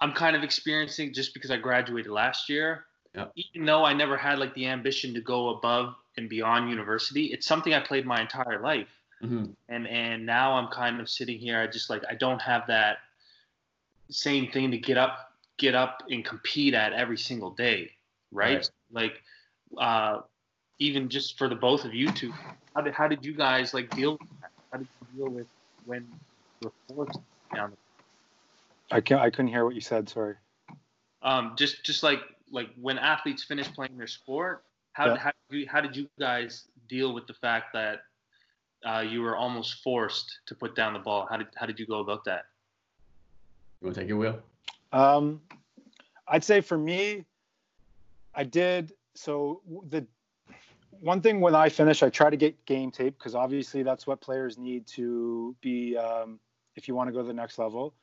I'm kind of experiencing just because I graduated last year. Yep. Even though I never had like the ambition to go above and beyond university, it's something I played my entire life. hmm and and now I'm kind of sitting here. I just like I don't have that same thing to get up, get up and compete at every single day, right? Right. Like, uh, even just for the both of you two, how did how did you guys like deal with that? How did you deal with when you were forced down? I can I couldn't hear what you said. Sorry. Um, just just like like when athletes finish playing their sport, how Yeah. how did you, how did you guys deal with the fact that uh, you were almost forced to put down the ball? How did how did you go about that? You want to take it, Will? Um, I'd say for me, I did. So the one thing when I finish, I try to get game tape because obviously that's what players need to be um, if you want to go to the next level.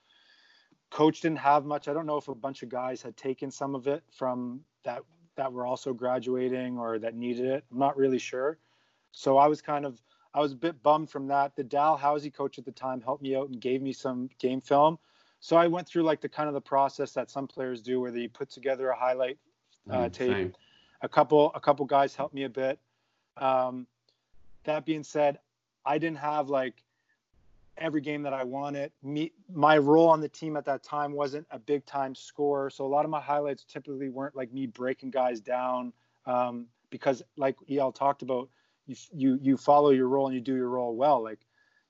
Coach didn't have much. I don't know if a bunch of guys had taken some of it from that that were also graduating or that needed it. I'm not really sure. So I was kind of I was a bit bummed from that. The Dalhousie coach at the time helped me out and gave me some game film. So I went through like the kind of the process that some players do where they put together a highlight Uh, Mm, tape. same. a couple a couple guys helped me a bit. Um, that being said, I didn't have like every game that I wanted. Me, my role on the team at that time wasn't a big time scorer, so a lot of my highlights typically weren't like me breaking guys down um, because, like El talked about, you you you follow your role and you do your role well. Like,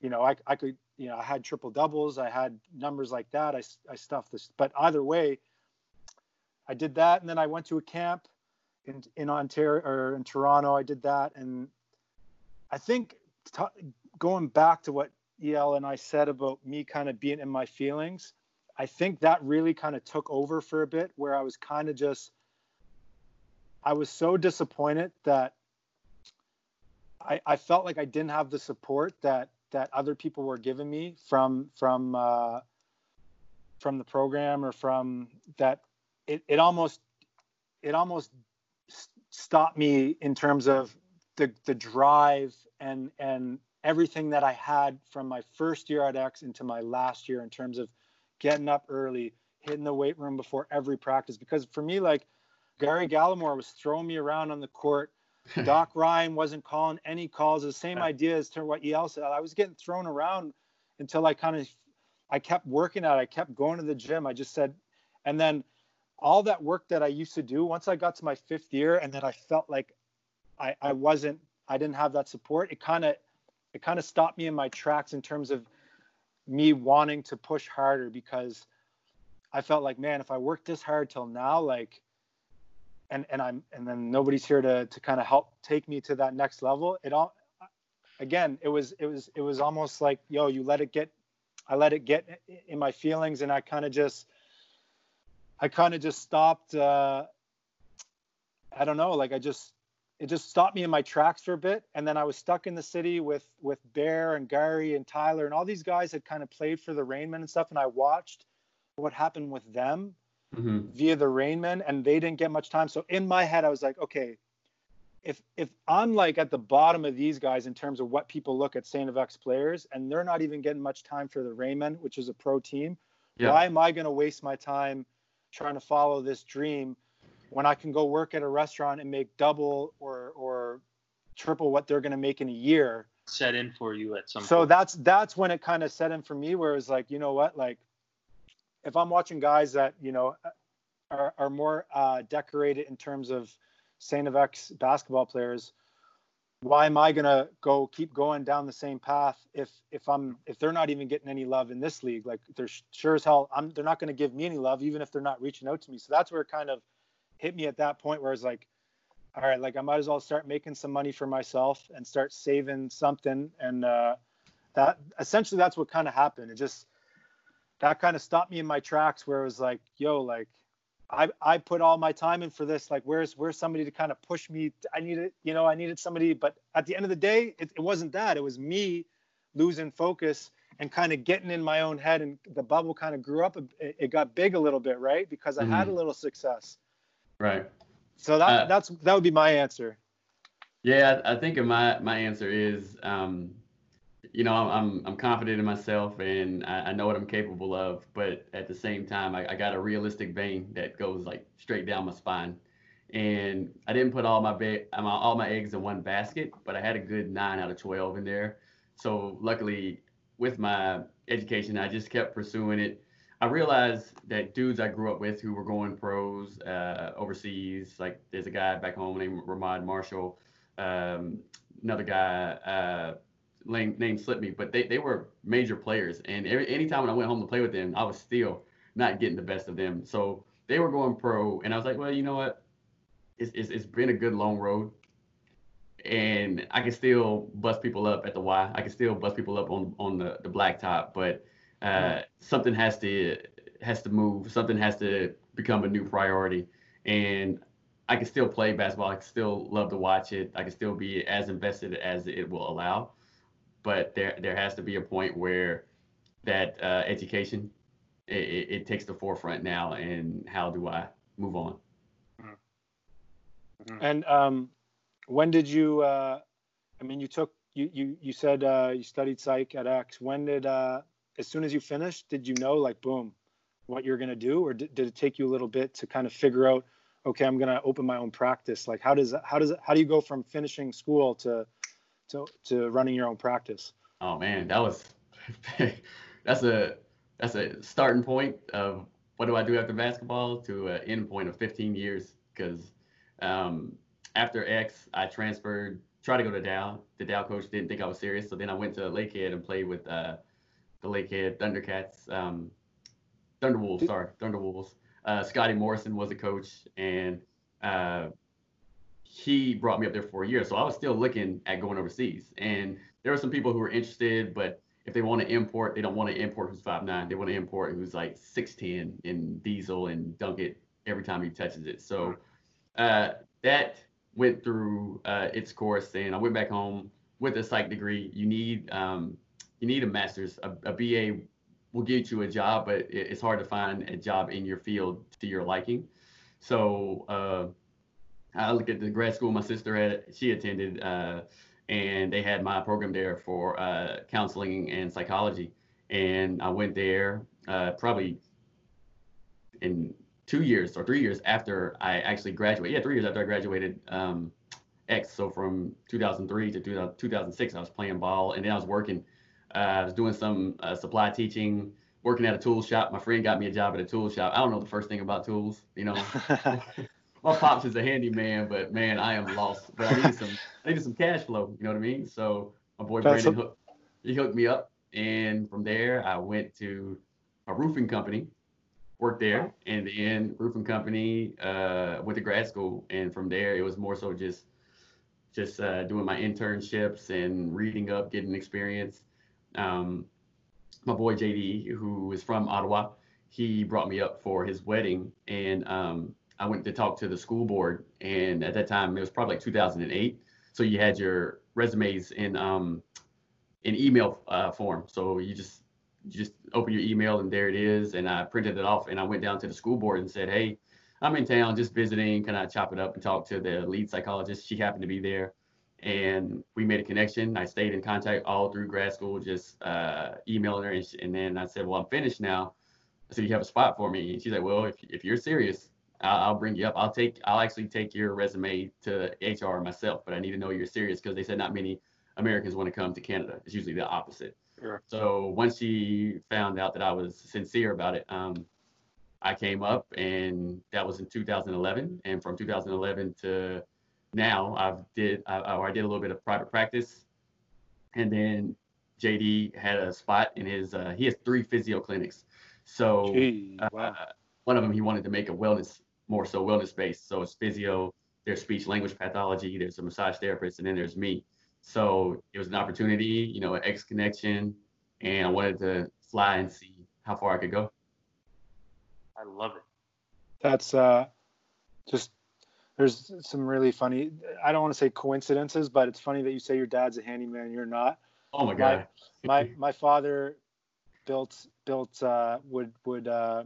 you know, I I could you know I had triple doubles, I had numbers like that. I I stuffed this, but either way, I did that, and then I went to a camp in in Ontario or in Toronto. I did that, and I think t- going back to what El and I said about me kind of being in my feelings, I think that really kind of took over for a bit, where I was kind of just, I was so disappointed that I, I felt like I didn't have the support that that other people were giving me from from uh, from the program or from that it, it almost it almost stopped me in terms of the the drive and and everything that I had from my first year at X into my last year in terms of getting up early, hitting the weight room before every practice. Because for me, like Gary Gallimore was throwing me around on the court. <laughs> Doc Ryan wasn't calling any calls. The same idea as to what EL said. I was getting thrown around until I kind of I kept working at it. I kept going to the gym. I just said, and then all that work that I used to do, once I got to my fifth year and then I felt like I, I wasn't, I didn't have that support, it kind of, it kind of stopped me in my tracks in terms of me wanting to push harder because I felt like, man, if I worked this hard till now, like, and, and I'm, and then nobody's here to, to kind of help take me to that next level. It all, again, it was, it was, it was almost like, yo, you let it get I let it get in my feelings, and I kind of just, I kind of just stopped. Uh, I don't know, like I just, it just stopped me in my tracks for a bit, and then I was stuck in the city with with Bear and Gary and Tyler, and all these guys had kind of played for the Rainmen and stuff, and I watched what happened with them mm-hmm. via the Rainmen, and they didn't get much time. So in my head, I was like, okay, if if I'm like at the bottom of these guys in terms of what people look at Saint FX players, and they're not even getting much time for the Rainmen, which is a pro team, yeah. why am I going to waste my time trying to follow this dream when I can go work at a restaurant and make double or or triple what they're going to make in a year? Set in for you at some. So point. that's that's when it kind of set in for me, where it's like, you know what, like if I'm watching guys that you know are are more uh, decorated in terms of Saint FX basketball players, why am I gonna go keep going down the same path if if I'm if they're not even getting any love in this league? Like they're sure as hell I'm they're not gonna give me any love even if they're not reaching out to me. So that's where kind of hit me at that point where I was like, all right, like I might as well start making some money for myself and start saving something. And uh, that essentially that's what kind of happened. It just that kind of stopped me in my tracks where it was like, yo, like I, I put all my time in for this. Like, where's where's somebody to kind of push me? I needed, you know, I needed somebody. But at the end of the day, it, it wasn't that. It was me losing focus and kind of getting in my own head. And the bubble kind of grew up. It, it got big a little bit, right? Because I mm-hmm. had a little success. Right. So that uh, that's that would be my answer. Yeah, I think my my answer is um, you know, I'm I'm confident in myself and I, I, know what I'm capable of, but at the same time, I, I, got a realistic vein that goes like straight down my spine. And I didn't put all my, ba- all my eggs in one basket, but I had a good nine out of 12 in there. So luckily, with my education, I just kept pursuing it. I realized that dudes I grew up with who were going pros uh, overseas, like there's a guy back home named Ramad Marshall, um, another guy. Uh, name, name slipped me, but they, they were major players. And every, anytime when I went home to play with them, I was still not getting the best of them. So they were going pro. And I was like, well, you know what? It's, it's, it's been a good long road. And I can still bust people up at the Y. I can still bust people up on, on the, the blacktop. But uh, mm-hmm. something has to has to move. Something has to become a new priority. And I can still play basketball. I can still love to watch it. I can still be as invested as it will allow but there there has to be a point where that uh, education it, it, takes the forefront now and how do i move on mm-hmm. and um, when did you uh, i mean you took you you, you said uh, you studied psych at x when did uh, as soon as you finished did you know like boom what you're to do or did, did it take you a little bit to kind of figure out okay i'm to open my own practice like how does how does how do you go from finishing school to to to running your own practice? Oh man, that was <laughs> that's a that's a starting point of what do I do after basketball to an end point of 15 years because um, after X I transferred tried to go to Dow. The Dow coach didn't think I was serious, so then I went to Lakehead and played with uh, the Lakehead Thundercats, um, Thunderwolves. Sorry, Thunderwolves. Uh, Scotty Morrison was a coach, and uh, he brought me up there for a year. So I was still looking at going overseas. And there were some people who were interested, but if they want to import, they don't want to import who's five nine. They want to import who's like 6'10 and diesel and dunk it every time he touches it. So uh, that went through uh, its course. And I went back home with a psych degree. You need um, you need a master's. A, a BA will get you a job, but it's hard to find a job in your field to your liking. So uh, I look at the grad school my sister had, she attended, uh, and they had my program there for uh, counseling and psychology. And I went there uh, probably in two years or three years after I actually graduated. Yeah, three years after I graduated um, X. So from 2003 to 2006, I was playing ball, and then I was working. Uh, I was doing some uh, supply teaching, working at a tool shop. My friend got me a job at a tool shop. I don't know the first thing about tools, you know. <laughs> <laughs> my pops is a handyman, but man, I am lost. But I needed some, I needed some cash flow. You know what I mean? So my boy That's Brandon, hooked, he hooked me up, and from there I went to a roofing company, worked there, and then roofing company uh, went to grad school, and from there it was more so just, just uh, doing my internships and reading up, getting experience. Um, my boy JD, who is from Ottawa, he brought me up for his wedding, and um, I went to talk to the school board, and at that time it was probably like 2008. So you had your resumes in um, in email uh, form. So you just you just open your email and there it is. And I printed it off and I went down to the school board and said, hey, I'm in town just visiting. Can I chop it up and talk to the lead psychologist? She happened to be there. And we made a connection. I stayed in contact all through grad school, just uh, emailing her. And, she, and then I said, well, I'm finished now. I said, you have a spot for me? And she's like, well, if, if you're serious, I'll, I'll, bring you up. I'll take, I'll actually take your resume to HR myself, but I need to know you're serious because they said not many Americans want to come to Canada. It's usually the opposite. Sure. So once she found out that I was sincere about it, um, I came up, and that was in 2011. And from 2011 to now, I've did I, I did a little bit of private practice, and then JD had a spot in his. Uh, he has three physio clinics. So Gee, uh, wow. uh, one of them he wanted to make a wellness more so wellness based. So it's physio, there's speech language pathology, there's a massage therapist, and then there's me. So it was an opportunity, you know, an X connection, and I wanted to fly and see how far I could go. I love it. That's uh, just there's some really funny. I don't want to say coincidences, but it's funny that you say your dad's a handyman, you're not. Oh my god. My my, <laughs> my father built built uh, would would uh,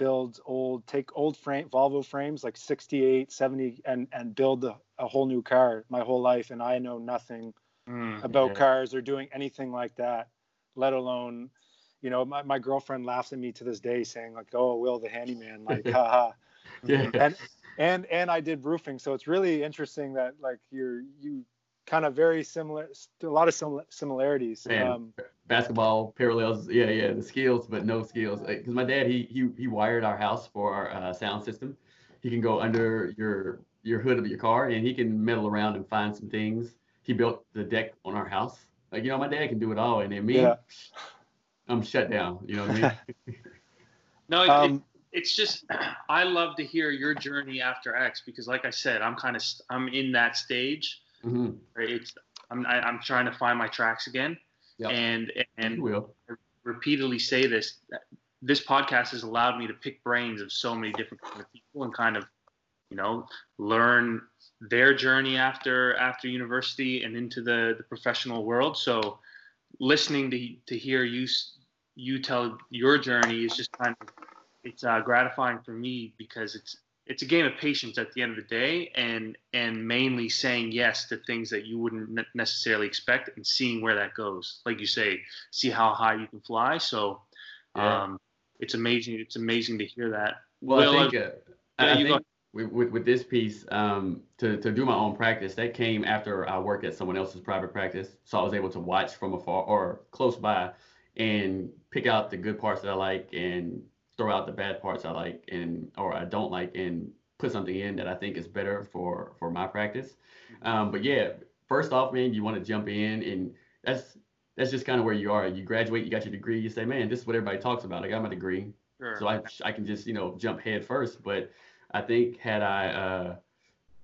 build old take old frame Volvo frames like 68 70 and and build a, a whole new car my whole life and I know nothing mm, about yeah. cars or doing anything like that let alone you know my, my girlfriend laughs at me to this day saying like oh Will the handyman like <laughs> haha yeah. and and and I did roofing so it's really interesting that like you're you kind of very similar, a lot of similarities. Man, um, basketball parallels, yeah, yeah, the skills, but no skills. Because my dad, he he he wired our house for our uh, sound system. He can go under your your hood of your car and he can meddle around and find some things. He built the deck on our house. Like you know, my dad can do it all, and then me, yeah. I'm shut down. You know what I mean? <laughs> no, it, um, it, it's just <clears throat> I love to hear your journey after X because, like I said, I'm kind of I'm in that stage Mm-hmm. It's I'm I, am i am trying to find my tracks again, yep. and and I repeatedly say this. This podcast has allowed me to pick brains of so many different people and kind of, you know, learn their journey after after university and into the, the professional world. So, listening to to hear you you tell your journey is just kind of it's uh, gratifying for me because it's it's a game of patience at the end of the day and and mainly saying yes to things that you wouldn't necessarily expect and seeing where that goes. Like you say see how high you can fly. So yeah. um, it's amazing it's amazing to hear that. Well Will, i think, uh, yeah, I think with, with, with, this piece um, to, to do my own practice that came after i worked at someone else's private practice. So i was able to watch from afar or close by and pick out the good parts that i like and throw out the bad parts I like and or I don't like and put something in that I think is better for for my practice. Um, but yeah, first off, man, you want to jump in and that's that's just kind of where you are. You graduate, you got your degree, you say, man, this is what everybody talks about. I got my degree, sure. so I I can just you know jump head first. But I think had I uh,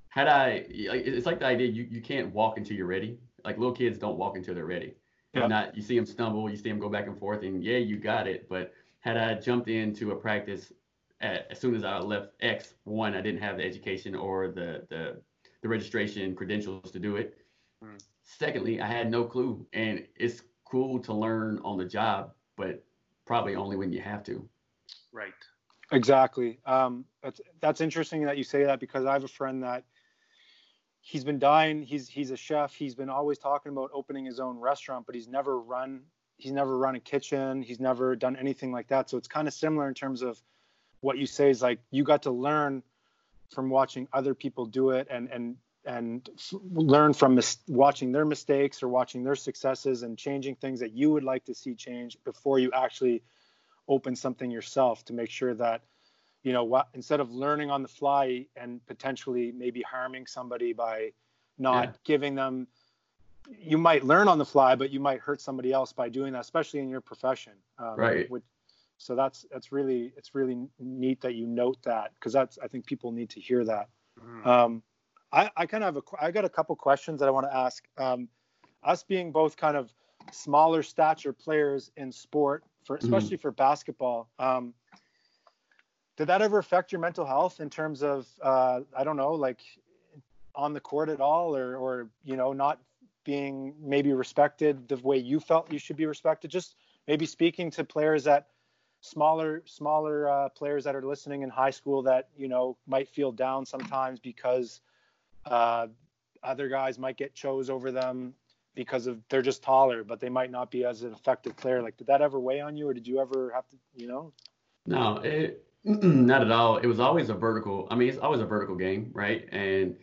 had I it's like the idea you you can't walk until you're ready. Like little kids don't walk until they're ready. Yeah. Not you see them stumble, you see them go back and forth, and yeah, you got it, but had I jumped into a practice at, as soon as I left X, one, I didn't have the education or the the, the registration credentials to do it. Mm. Secondly, I had no clue, and it's cool to learn on the job, but probably only when you have to. Right. Exactly. Um, that's that's interesting that you say that because I have a friend that he's been dying. He's he's a chef. He's been always talking about opening his own restaurant, but he's never run he's never run a kitchen. He's never done anything like that. So it's kind of similar in terms of what you say is like you got to learn from watching other people do it and and and learn from mis- watching their mistakes or watching their successes and changing things that you would like to see change before you actually open something yourself to make sure that you know what instead of learning on the fly and potentially maybe harming somebody by not yeah. giving them you might learn on the fly but you might hurt somebody else by doing that especially in your profession um, right which, so that's that's really it's really neat that you note that because that's i think people need to hear that mm. um, I, I kind of have a, I got a couple questions that I want to ask. Um, us being both kind of smaller stature players in sport, for mm-hmm. especially mm-hmm. for basketball, um, did that ever affect your mental health in terms of uh, I don't know, like on the court at all, or or you know not being maybe respected the way you felt you should be respected? Just maybe speaking to players that smaller smaller uh, players that are listening in high school that you know might feel down sometimes because uh, other guys might get chose over them because of they're just taller, but they might not be as an effective player. Like, did that ever weigh on you, or did you ever have to, you know? No, it, <clears throat> not at all. It was always a vertical. I mean, it's always a vertical game, right? And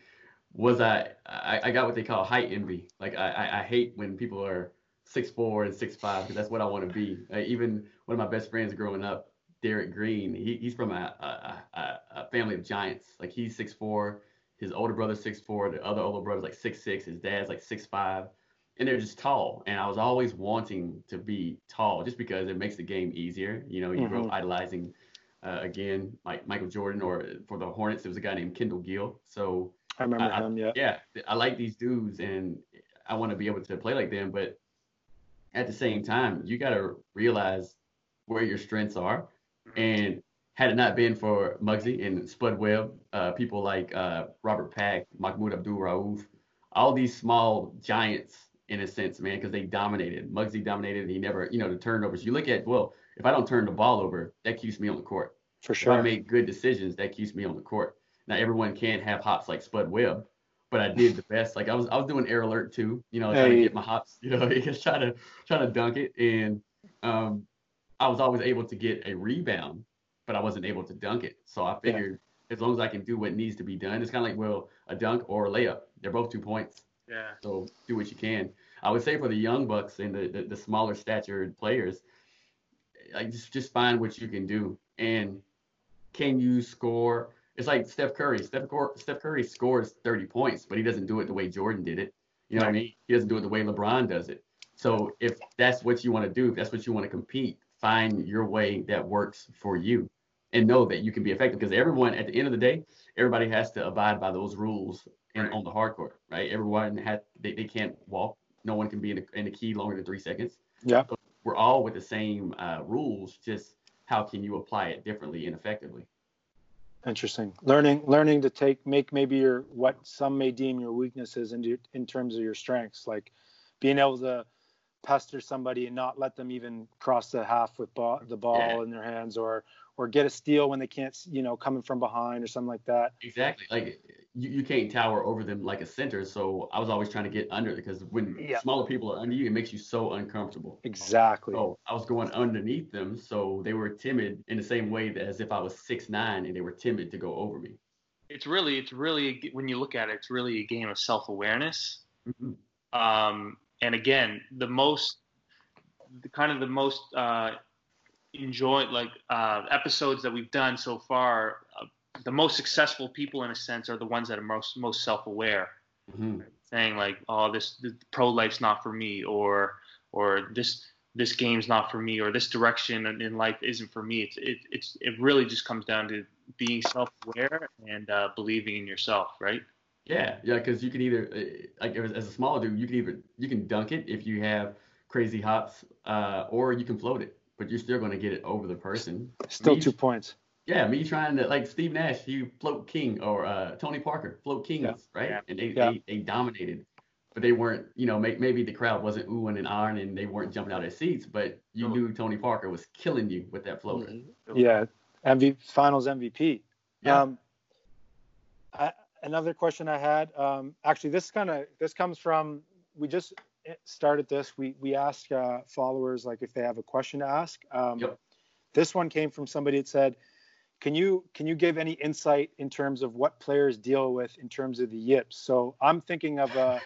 was I, I, I got what they call height envy. Like, I, I, I hate when people are six four and six five because that's what I want to be. Uh, even one of my best friends growing up, Derek Green, he, he's from a, a, a, a family of giants. Like, he's six four his older brother's six four, the other older brother's like six six, his dad's like six five, and they're just tall. And I was always wanting to be tall just because it makes the game easier. You know, you mm-hmm. grow up idolizing uh, again like Michael Jordan, or for the Hornets, there was a guy named Kendall Gill. So I remember I, him. Yeah. Yeah, I like these dudes, and I want to be able to play like them. But at the same time, you got to realize where your strengths are, and had it not been for Muggsy and Spud Webb, uh, people like uh, Robert Pack, Mahmoud Abdul Rauf, all these small giants in a sense, man, because they dominated. Muggsy dominated. And he never, you know, the turnovers. You look at, well, if I don't turn the ball over, that keeps me on the court. For sure. If I make good decisions, that keeps me on the court. Now everyone can't have hops like Spud Webb, but I did the best. Like I was, I was doing air alert too. You know, hey. trying to get my hops. You know, <laughs> just trying to trying to dunk it, and um, I was always able to get a rebound but I wasn't able to dunk it. So I figured yeah. as long as I can do what needs to be done, it's kind of like well a dunk or a layup. They're both two points. Yeah. So do what you can. I would say for the young bucks and the the, the smaller statured players, like just just find what you can do and can you score. It's like Steph Curry. Steph, Steph Curry scores 30 points, but he doesn't do it the way Jordan did it. You know what I mean? He doesn't do it the way LeBron does it. So if that's what you want to do, if that's what you want to compete, find your way that works for you and know that you can be effective because everyone at the end of the day everybody has to abide by those rules in, on the hard court right? Everyone had they, they can't walk. No one can be in the, in the key longer than three seconds. Yeah. But we're all with the same uh, rules just how can you apply it differently and effectively? Interesting. Learning learning to take make maybe your what some may deem your weaknesses in, in terms of your strengths like being able to pester somebody and not let them even cross the half with ball, the ball yeah. in their hands or or get a steal when they can't you know coming from behind or something like that. Exactly. Like you, you can't tower over them like a center so i was always trying to get under because when yeah. smaller people are under you it makes you so uncomfortable exactly so i was going underneath them so they were timid in the same way as if i was six nine and they were timid to go over me it's really it's really when you look at it it's really a game of self-awareness mm-hmm. um, and again, the most, the kind of the most uh, enjoy like uh, episodes that we've done so far. Uh, the most successful people, in a sense, are the ones that are most most self-aware, mm-hmm. saying like, "Oh, this, this pro life's not for me," or or this this game's not for me, or this direction in life isn't for me. It's it, it's it really just comes down to being self-aware and uh, believing in yourself, right? Yeah, yeah, because you can either uh, like as a smaller dude, you can either you can dunk it if you have crazy hops, uh, or you can float it, but you're still going to get it over the person. Still me, two points. Yeah, me trying to like Steve Nash, he float king, or uh, Tony Parker float kings, yeah. right? Yeah. And they, yeah. they they dominated, but they weren't. You know, make, maybe the crowd wasn't oohing and ahhing, and they weren't jumping out of seats, but you knew Tony Parker was killing you with that floater. Yeah, MV Finals MVP. Yeah. Um, I, another question I had. Um, actually, this kind of this comes from we just started this. We we ask uh, followers like if they have a question to ask. Um, Yep. This one came from somebody that said, "Can you can you give any insight in terms of what players deal with in terms of the yips?" So I'm thinking of uh,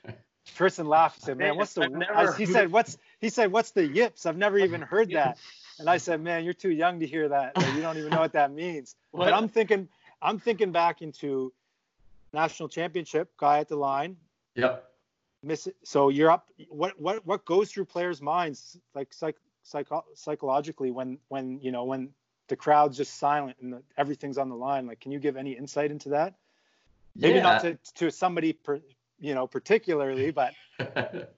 <laughs> Tristan laughed and said, "Man, what's the?" I've never I- he said, "What's?" He said, "What's the yips?" I've never even heard <laughs> that. And I said, "Man, you're too young to hear that. Like, you don't even know what that means." <laughs> What? But I'm thinking, I'm thinking back into national championship guy at the line. Yep. Miss it. So you're up. What what what goes through players' minds, like psych, psycho, psychologically, when when you know when the crowd's just silent and the, everything's on the line? Like, can you give any insight into that? Maybe yeah. not to to somebody, per, you know, particularly, but <laughs> the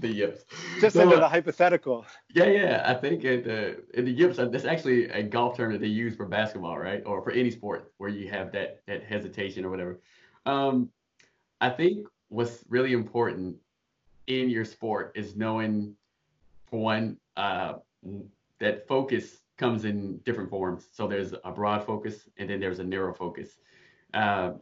yips. just No, into uh, the hypothetical. Yeah, yeah. I think in the in the yips, uh, that's actually a golf term that they use for basketball, right? Or for any sport where you have that that hesitation or whatever. Um, I think what's really important in your sport is knowing, for one, uh, that focus comes in different forms. So there's a broad focus and then there's a narrow focus. Uh,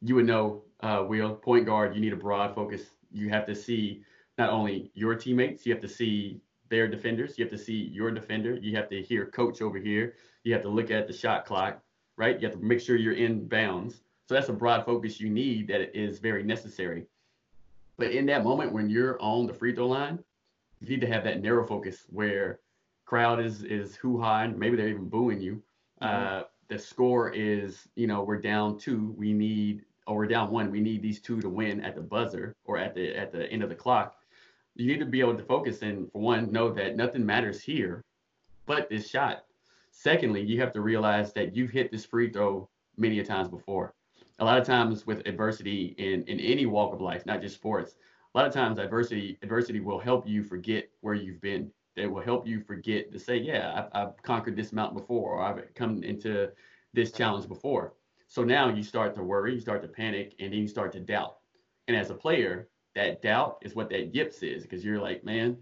you would know, uh, Will, point guard, you need a broad focus. You have to see not only your teammates, you have to see their defenders, you have to see your defender, you have to hear coach over here, you have to look at the shot clock, right? You have to make sure you're in bounds. So that's a broad focus you need that is very necessary. But in that moment when you're on the free throw line, you need to have that narrow focus where crowd is is hoo ha and maybe they're even booing you. Uh, the score is, you know, we're down two. We need, or we're down one. We need these two to win at the buzzer or at the at the end of the clock. You need to be able to focus and, for one, know that nothing matters here, but this shot. Secondly, you have to realize that you've hit this free throw many a times before. A lot of times with adversity in in any walk of life, not just sports, a lot of times adversity adversity will help you forget where you've been. It will help you forget to say, yeah, I've, I've conquered this mountain before, or I've come into this challenge before. So now you start to worry, you start to panic, and then you start to doubt. And as a player, that doubt is what that yips is, because you're like, man,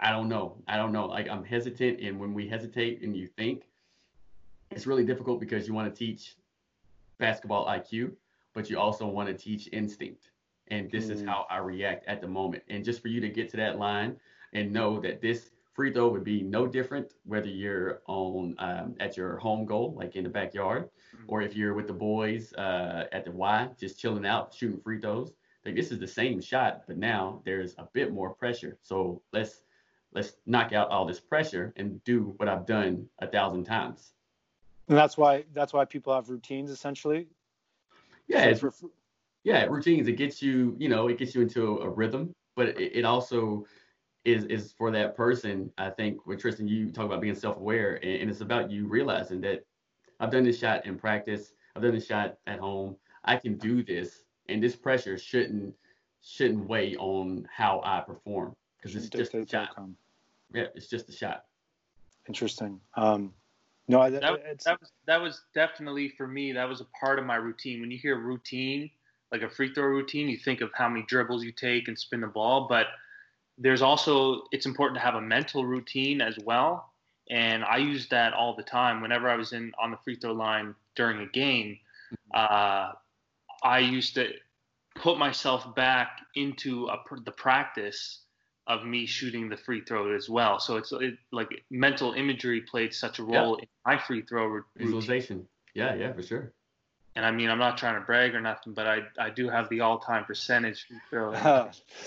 I don't know, I don't know. Like I'm hesitant, and when we hesitate and you think, it's really difficult because you want to teach basketball IQ, but you also want to teach instinct. And this is Mm. how I react at the moment. And just for you to get to that line and know that this free throw would be no different whether you're on um, at your home goal, like in the backyard, or if you're with the boys uh, at the Y, just chilling out, shooting free throws. Like this is the same shot, but now there's a bit more pressure. So let's let's knock out all this pressure and do what I've done a thousand times. And that's why that's why people have routines essentially. Yeah, it's For- for- yeah routines it gets you you know it gets you into a, rhythm but it, it also is is for that person i think when tristan you talk about being self-aware and, and it's about you realizing that i've done this shot in practice i've done this shot at home i can do this and this pressure shouldn't shouldn't weigh on how i perform because it's just a shot outcome. yeah it's just a shot Interesting. Um, no, I- that, it's that was that was definitely for me that was a part of my routine when you hear routine like a free throw routine you think of how many dribbles you take and spin the ball but there's also it's important to have a mental routine as well. And i use that all the time. Whenever i was in on the free throw line during a game uh, i used to put myself back into a, the practice of me shooting the free throw as well. So it's it, like mental imagery played such a role in my free throw routine visualization. yeah yeah for sure and I mean, I'm not trying to brag or nothing, but I, I do have the all-time percentage. free throw.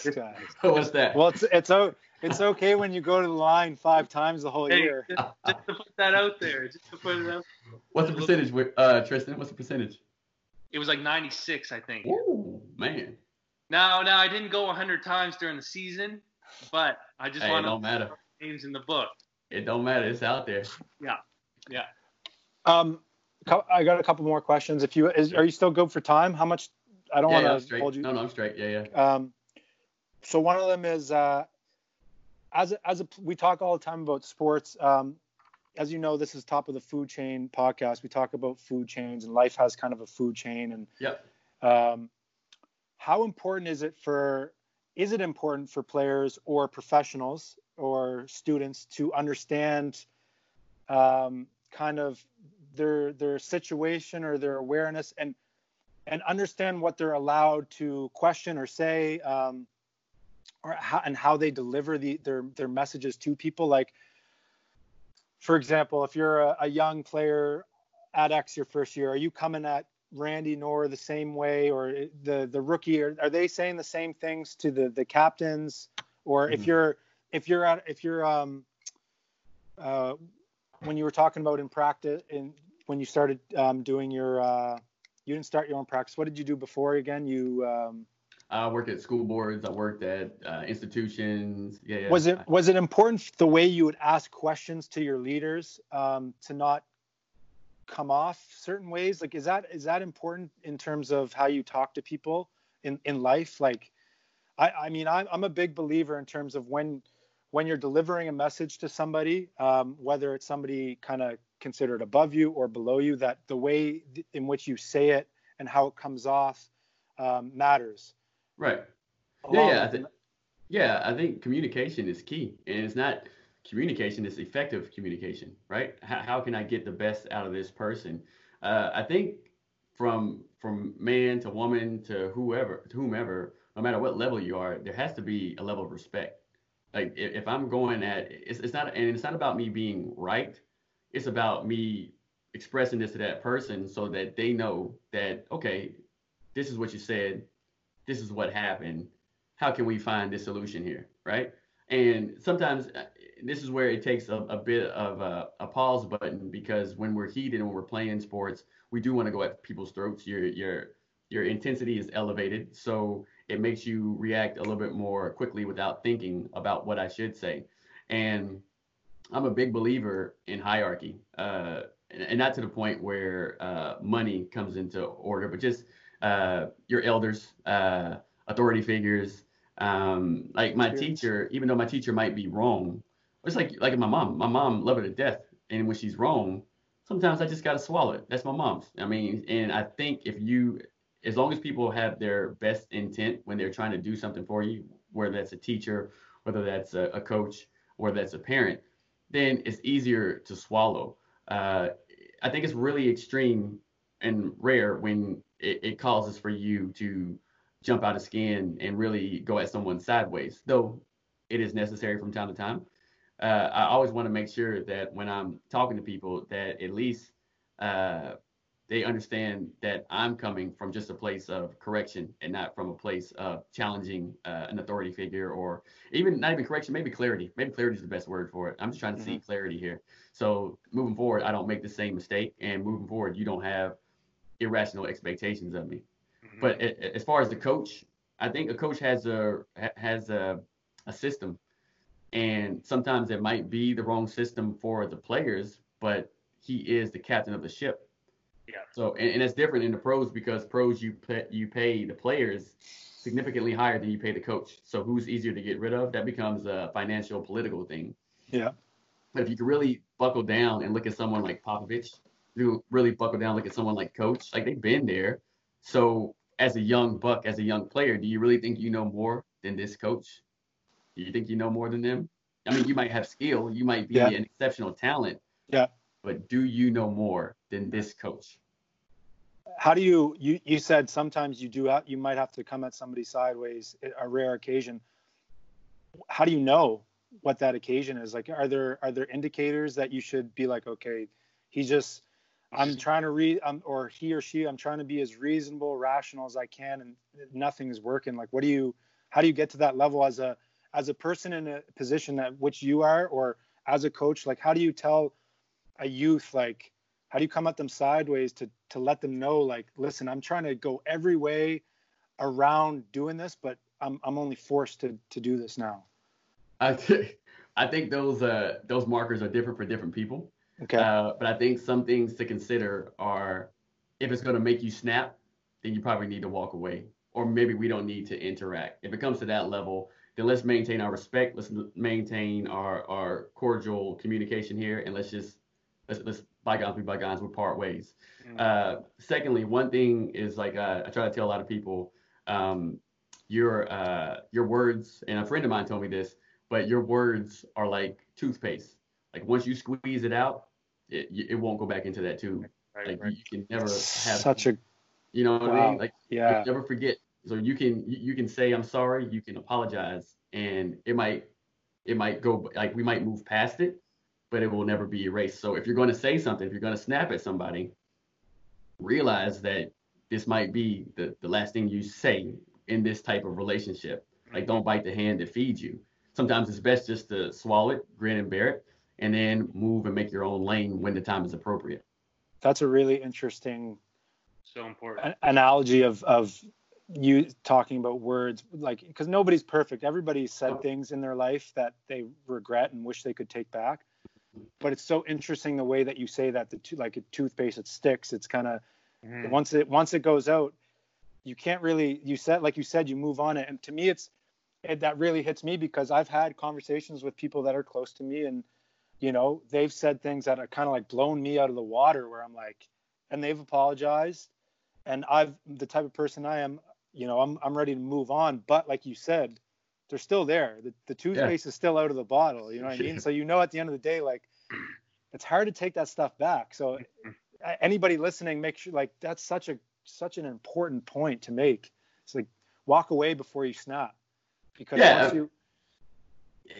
this guy. what's that Well, it's it's o- it's okay when you go to the line five times the whole Hey, year. just, just to put that out there, just to put it out. what's the percentage uh tristan what's the percentage It was like 96, I think. Ooh, man Now, now I didn't go 100 times during the season, but I just hey, it want don't matter to names in the book. it don't matter it's out there Yeah, yeah. Um, cou- I got a couple more questions. If you is, are you still good for time? How much? I don't yeah, want to hold you. No, no, I'm straight. Yeah, yeah. Um, so one of them is uh, as a, as a, we talk all the time about sports. Um, as you know, this is top of the food chain podcast. We talk about food chains, and life has kind of a food chain. And yeah, um, how important is it for? Is it important for players or professionals or students to understand um, kind of their their situation or their awareness and and understand what they're allowed to question or say um, or how, and how they deliver the, their their messages to people like for example if you're a, a young player at x your first year are you coming at Randy Nohr the same way or the the rookie are, are they saying the same things to the the captains or mm-hmm. if you're if you're at if you're um uh when you were talking about in practice in when you started um, doing your uh you didn't start your own practice. What did you do before again? You um, I worked at school boards. I worked at uh, institutions. Yeah, yeah, Was it was it important the way you would ask questions to your leaders um, to not come off certain ways? Like, is that is that important in terms of how you talk to people in in life? Like, I I mean, I'm I'm a big believer in terms of when when you're delivering a message to somebody, um, whether it's somebody kind of considered above you or below you, that the way in which you say it and how it comes off um, matters. Right. Yeah, yeah, I th- yeah. I think communication is key, and it's not communication; it's effective communication, right? How, how can I get the best out of this person? Uh, I think from from man to woman to whoever to whomever, no matter what level you are, there has to be a level of respect. Like if, I'm going at it's, it's not and it's not about me being right. It's about me expressing this to that person so that they know that okay this is what you said. This is what happened. How can we find this solution here? Right? And sometimes uh, this is where it takes a, a bit of a, a, pause button because when we're heated and we're playing sports we do want to go at people's throats. Your your your intensity is elevated. So it makes you react a little bit more quickly without thinking about what i should say and I'm a big believer in hierarchy, uh, and, and, not to the point where uh, money comes into order, but just uh, your elders, uh, authority figures. Um, like my teacher, even though my teacher might be wrong, it's like like my mom. My mom love her to death, and when she's wrong, sometimes I just gotta swallow it. That's my mom's. I mean, and I think if you, as long as people have their best intent when they're trying to do something for you, whether that's a teacher, whether that's a, a coach, whether that's a parent, then it's easier to swallow. Uh, I think it's really extreme and rare when it, it, causes for you to jump out of skin and really go at someone sideways, though it is necessary from time to time. Uh, I always want to make sure that when I'm talking to people, that at least uh, they understand that I'm coming from just a place of correction and not from a place of challenging uh, an authority figure or even not even correction, maybe clarity. Maybe clarity is the best word for it. I'm just trying to mm-hmm. see clarity here. So moving forward, I don't make the same mistake, and moving forward, you don't have irrational expectations of me. Mm-hmm. But as far as the coach, I think a coach has a has a, a system, and sometimes it might be the wrong system for the players, but he is the captain of the ship yeah. So and, and it's different in the pros because pros you pay you pay the players significantly higher than you pay the coach. So who's easier to get rid of? That becomes a financial political thing. Yeah. But if you can really buckle down and look at someone like Popovich, you really buckle down, look at someone like Coach, like they've been there. So as a young buck, as a young player, do you really think you know more than this coach? Do you think you know more than them? I mean, you might have skill, you might be yeah. an exceptional talent. Yeah but do you know more than this coach? How do you you you said sometimes you do have, you might have to come at somebody sideways a rare occasion. How do you know what that occasion is? Like are there are there indicators that you should be like okay, he just I'm trying to read um, or he or she I'm trying to be as reasonable, rational as I can and nothing is working. Like what do you how do you get to that level as a as a person in a position that which you are or as a coach like how do you tell a youth like how do you come at them sideways to to let them know like listen i'm trying to go every way around doing this but i'm i'm only forced to to do this now. I think i think those uh those markers are different for different people. Okay. Uh, but i think some things to consider are if it's going to make you snap then you probably need to walk away. Or maybe we don't need to interact. If it comes to that level then let's maintain our respect. Let's maintain our our cordial communication here and let's just let's, let's bygones be bygones. We part ways. Mm-hmm. Uh, secondly, one thing is like uh, I try to tell a lot of people, um, your uh, your words, and a friend of mine told me this, but your words are like toothpaste. Like once you squeeze it out, it, it won't go back into that tube. Right, like right. you can never have such a You know what Wow. I mean? Like Yeah. never forget. So you can you you can say I'm sorry, you can apologize, and it might it might go like we might move past it, but it will never be erased. So if you're going to say something, if you're going to snap at somebody, realize that this might be the, the last thing you say in this type of relationship. Like don't bite the hand that feeds you. Sometimes it's best just to swallow it, grin and bear it, and then move and make your own lane when the time is appropriate. That's a really interesting So important. analogy of of you talking about words like because nobody's perfect everybody said oh. things in their life that they regret and wish they could take back but it's so interesting the way that you say that the two, like a toothpaste it sticks it's kind of Mhm. once it once it goes out you can't really you said like you said you move on it. And to me it's it, that really hits me because i've had conversations with people that are close to me and you know they've said things that are kind of like blown me out of the water where i'm like and they've apologized. And i've the type of person i am you know i'm, I'm ready to move on. But like you said they're still there the, the toothpaste is still out of the bottle you know what i mean <laughs> so you know at the end of the day like it's hard to take that stuff back so mm-hmm. anybody listening make sure like that's such a such an important point to make it's like walk away before you snap because Yeah. once uh, you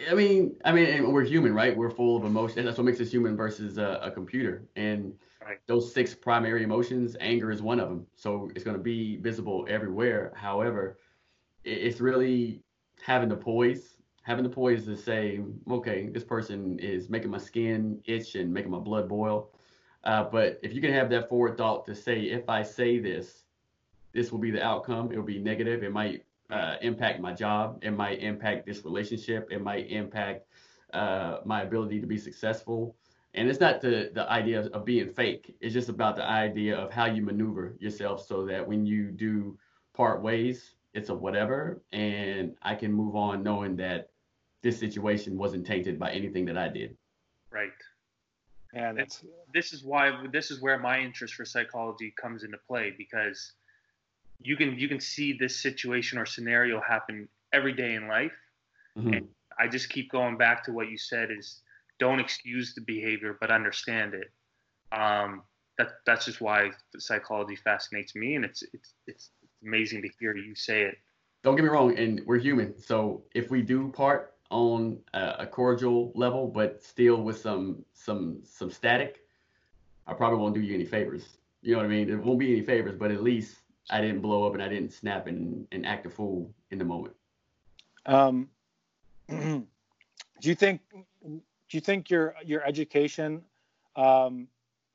I mean, I mean, and we're human, right? We're full of emotion. That's what makes us human versus a, a computer. And Right. those six primary emotions, anger is one of them. So it's going to be visible everywhere. However, it's really having the poise, having the poise to say, okay, this person is making my skin itch and making my blood boil. Uh, but if you can have that forward thought to say, if I say this, this will be the outcome. It will be negative. It might uh, impact my job. It might impact this relationship. It might impact uh, my ability to be successful. And it's not the, the idea of, of being fake. It's just about the idea of how you maneuver yourself so that when you do part ways, it's a whatever. And I can move on knowing that this situation wasn't tainted by anything that I did. Right. and it's this is why this is where my interest for psychology comes into play because you can you can see this situation or scenario happen every day in life Mhm. i just keep going back to what you said is don't excuse the behavior but understand it um, that that's just why psychology fascinates me and it's it's it's amazing to hear you say it don't get me wrong, and we're human. So if we do part on a, a cordial level, but still with some some some static, I probably won't do you any favors. You know what I mean? It won't be any favors, but at least I didn't blow up and I didn't snap and, and act a fool in the moment. Um, <clears throat> do you think do you think your your education um,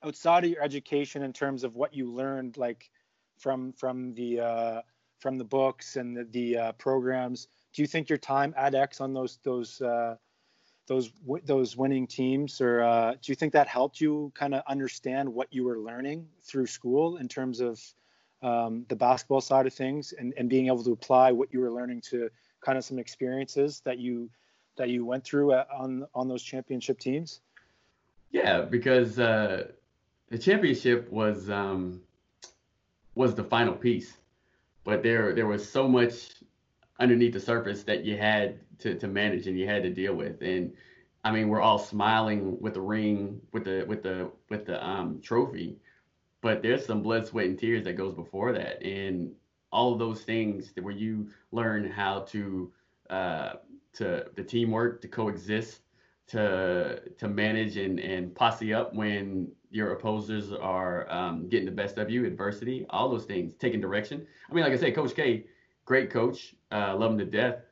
outside of your education in terms of what you learned like from from the uh, from the books and the, the uh, programs do you think your time at X on those those uh, those w- those winning teams or uh, do you think that helped you kind of understand what you were learning through school in terms of um, the basketball side of things and, and being able to apply what you were learning to kind of some experiences that you that you went through uh, on on those championship teams? Yeah, because uh, the championship was um, was the final piece, but there there was so much underneath the surface that you had to, to manage and you had to deal with. And I mean, we're all smiling with the ring, with the with the with the um, trophy, but there's some blood, sweat, and tears that goes before that, and all of those things that where you learn how to uh, to the teamwork to coexist to to manage and and posse up when your opposers are um, getting the best of you, adversity, all those things, taking direction. I mean, like I said, Coach K, great coach, uh, love him to death.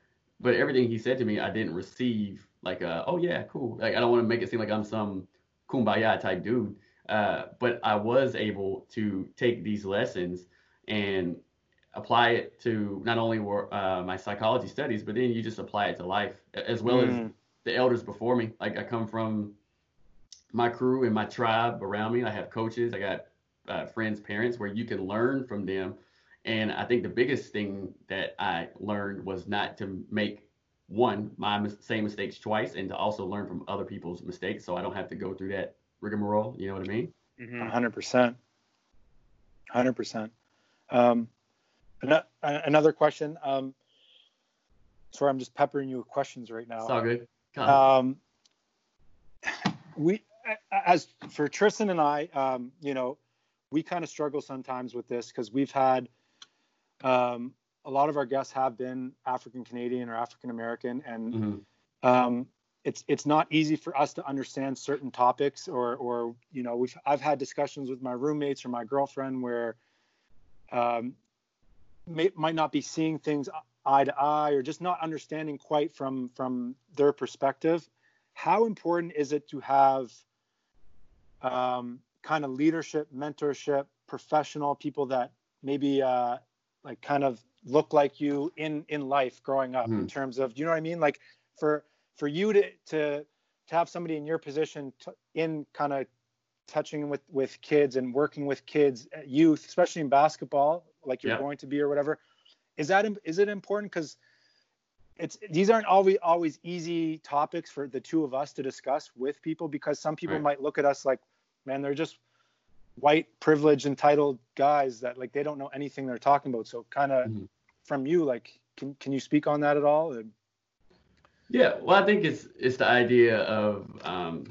But everything he said to me, I didn't receive like, a, oh yeah, cool. Like I don't want to make it seem like I'm some kumbaya type dude. Uh, but I was able to take these lessons and apply it to not only uh, my psychology studies, but then you just apply it to life as well Mm. as the elders before me. Like I come from my crew and my tribe around me. I have coaches, I got uh, friends, parents, where you can learn from them. And I think the biggest thing that I learned was not to make one my mis- same mistakes twice, and to also learn from other people's mistakes, so I don't have to go through that rigmarole. You know what I mean? Mhm. hundred percent, hundred percent. Um, ano- another question. Um, sorry, I'm just peppering you with questions right now. It's all good. Um, we as for Tristan and I, um, you know, we kind of struggle sometimes with this because we've had um, a lot of our guests have been African Canadian or African American, and mm-hmm. um, it's it's not easy for us to understand certain topics or or you know we've I've had discussions with my roommates or my girlfriend where um, may, might not be seeing things eye to eye or just not understanding quite from from their perspective. How important is it to have um, kind of leadership, mentorship, professional people that maybe uh, like kind of look like you in in life growing up mm. in terms of you know what I mean like for for you to to to have somebody in your position to, in kind of touching with with kids and working with kids uh, youth especially in basketball like you're yeah. going to be or whatever is that is it important because it's these aren't always always easy topics for the two of us to discuss with people because some people right. might look at us like man they're just white privileged entitled guys that like they don't know anything they're talking about so kind of mm-hmm. from you like can can you speak on that at all yeah well i think it's it's the idea of um,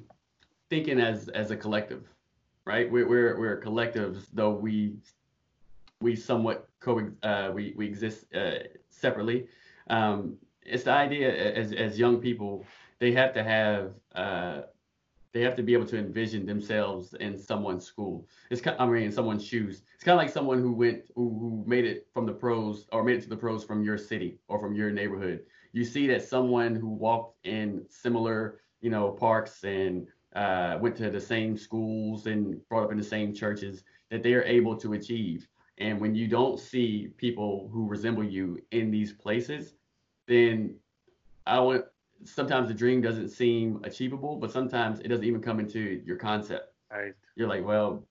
thinking as as a collective right we're we're, we're collectives though we we somewhat co uh, we we exist uh, separately um, it's the idea as as young people they have to have uh, they have to be able to envision themselves in someone's school. It's kind, I mean, in someone's shoes. It's kind of like someone who went, who, who made it from the pros or made it to the pros from your city or from your neighborhood. You see that someone who walked in similar, you know, parks and uh, went to the same schools and brought up in the same churches that they are able to achieve. And when you don't see people who resemble you in these places, then I want sometimes the dream doesn't seem achievable, but sometimes it doesn't even come into your concept. Right. You're like, well,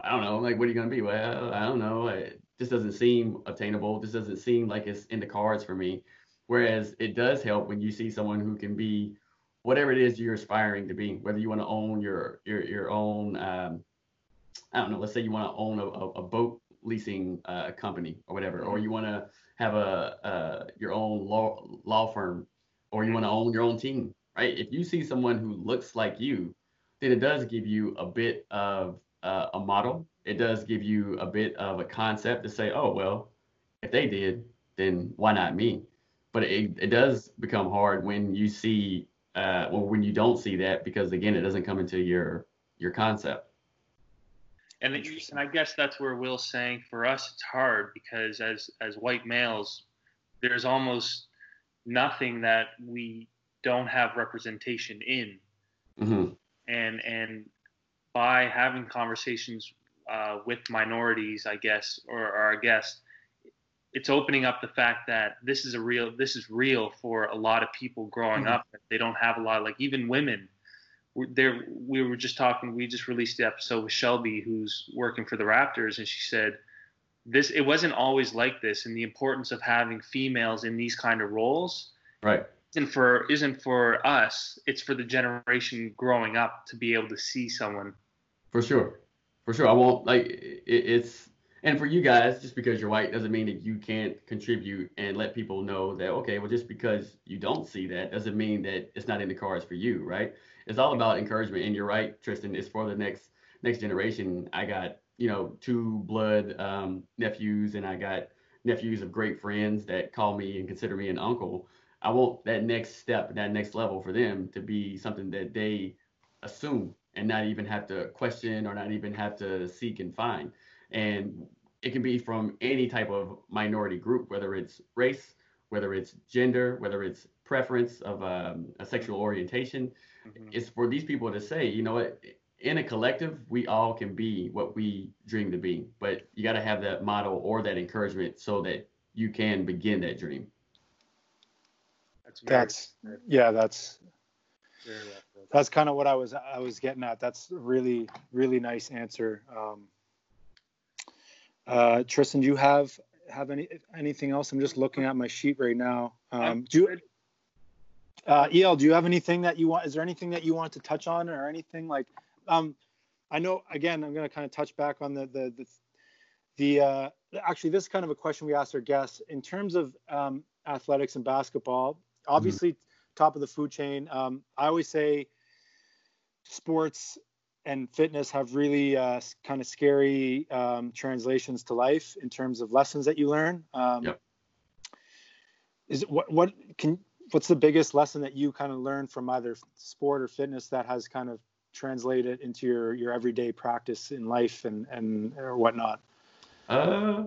I don't know. Like, what are you gonna be? Well, I don't know. It just doesn't seem obtainable. This doesn't seem like it's in the cards for me. Whereas it does help when you see someone who can be whatever it is you're aspiring to be. Whether you want to own your your your own, um, I don't know. Let's say you want to own a, a, boat leasing uh, company or whatever, or mm-hmm. you want to have a uh, your own law law firm or you want to own your own team, right? If you see someone who looks like you, then it does give you a bit of uh, a model. It does give you a bit of a concept to say, oh, well, if they did, then why not me? But it, it does become hard when you see, uh, or when you don't see that, because again, it doesn't come into your your concept. And, and I guess that's where Will's saying for us it's hard because as as white males, there's almost nothing that we don't have representation in. Mm-hmm. And and by having conversations uh, with minorities, I guess, or, or our guests, it's opening up the fact that this is a real this is real for a lot of people growing mm-hmm. up. They don't have a lot like even women. There, we were just talking. We just released the episode with Shelby, who's working for the Raptors, and she said this it wasn't always like this and the importance of having females in these kind of roles right. isn't for isn't for us it's for the generation growing up to be able to see someone. For sure. For sure. I won't like it, it's and for you guys just because you're white doesn't mean that you can't contribute and let people know that okay well just because you don't see that doesn't mean that it's not in the cards for you right it's all about encouragement and you're right tristan it's for the next next generation i got you know, two blood um, nephews, and I got nephews of great friends that call me and consider me an uncle. I want that next step, that next level for them to be something that they assume and not even have to question or not even have to seek and find. And it can be from any type of minority group, whether it's race, whether it's gender, whether it's preference of um, a sexual orientation. Mm-hmm. It's for these people to say, you know what, in a collective, we all can be what we dream to be, but you got to have that model or that encouragement so that you can begin that dream. That's, that's yeah, that's that's kind of what I was I was getting at. That's a really really nice answer. Um, uh, Tristan, do you have have any anything else? I'm just looking at my sheet right now. Um, do you, uh, El, do you have anything that you want? Is there anything that you want to touch on or anything like? Um, I know again, I'm going to kind of touch back on the the the, the uh, actually this is kind of a question we asked our guests in terms of um, athletics and basketball. Obviously, mm-hmm. top of the food chain. Um, I always say sports and fitness have really uh, kind of scary um, translations to life in terms of lessons that you learn. Um, Yep. Is what what can what's the biggest lesson that you kind of learned from either sport or fitness that has kind of translated into your your everyday practice in life and and or whatnot? Uh,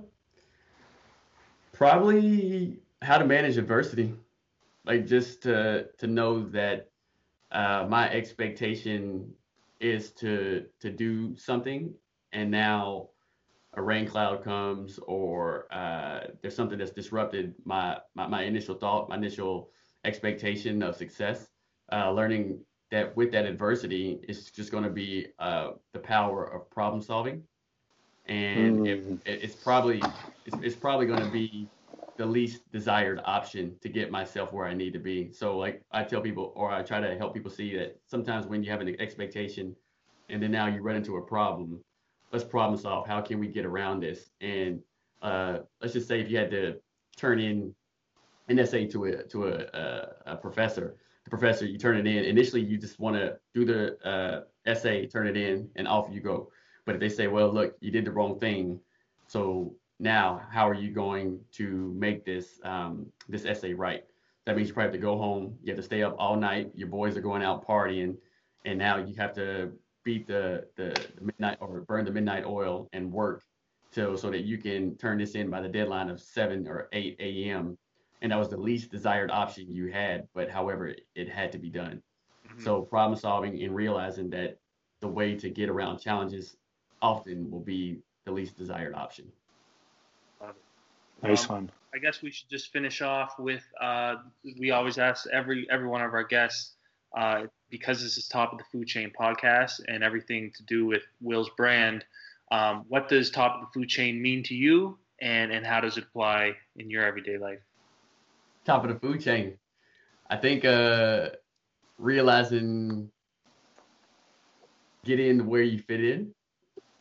probably how to manage adversity. Like just to to know that uh, my expectation is to to do something, and now a rain cloud comes or uh, there's something that's disrupted my, my my initial thought, my initial expectation of success. Uh, learning that with that adversity, it's just going to be uh, the power of problem solving and Mm. it, it's probably it's, it's probably going to be the least desired option to get myself where I need to be. So like I tell people, or I try to help people see that sometimes when you have an expectation, and then now you run into a problem, let's problem solve. How can we get around this? And uh, let's just say if you had to turn in an essay to a to a, a, a professor, the professor you turn it in. Initially, you just want to do the uh, essay, turn it in, and off you go. But if they say, well, look, you did the wrong thing, so now how are you going to make this um, this essay right? That means you probably have to go home. You have to stay up all night. Your boys are going out partying, and now you have to beat the the, the midnight or burn the midnight oil and work till so that you can turn this in by the deadline of 7 or 8 a.m. And that was the least desired option you had, but however, it, it had to be done. Mhm. So problem solving and realizing that the way to get around challenges often will be the least desired option. Nice Um, one. I guess we should just finish off with uh, we always ask every every one of our guests uh, because this is top of the food chain podcast and everything to do with Will's brand. Um, what does top of the food chain mean to you, and and how does it apply in your everyday life? Top of the food chain. I think uh, realizing get in where you fit in.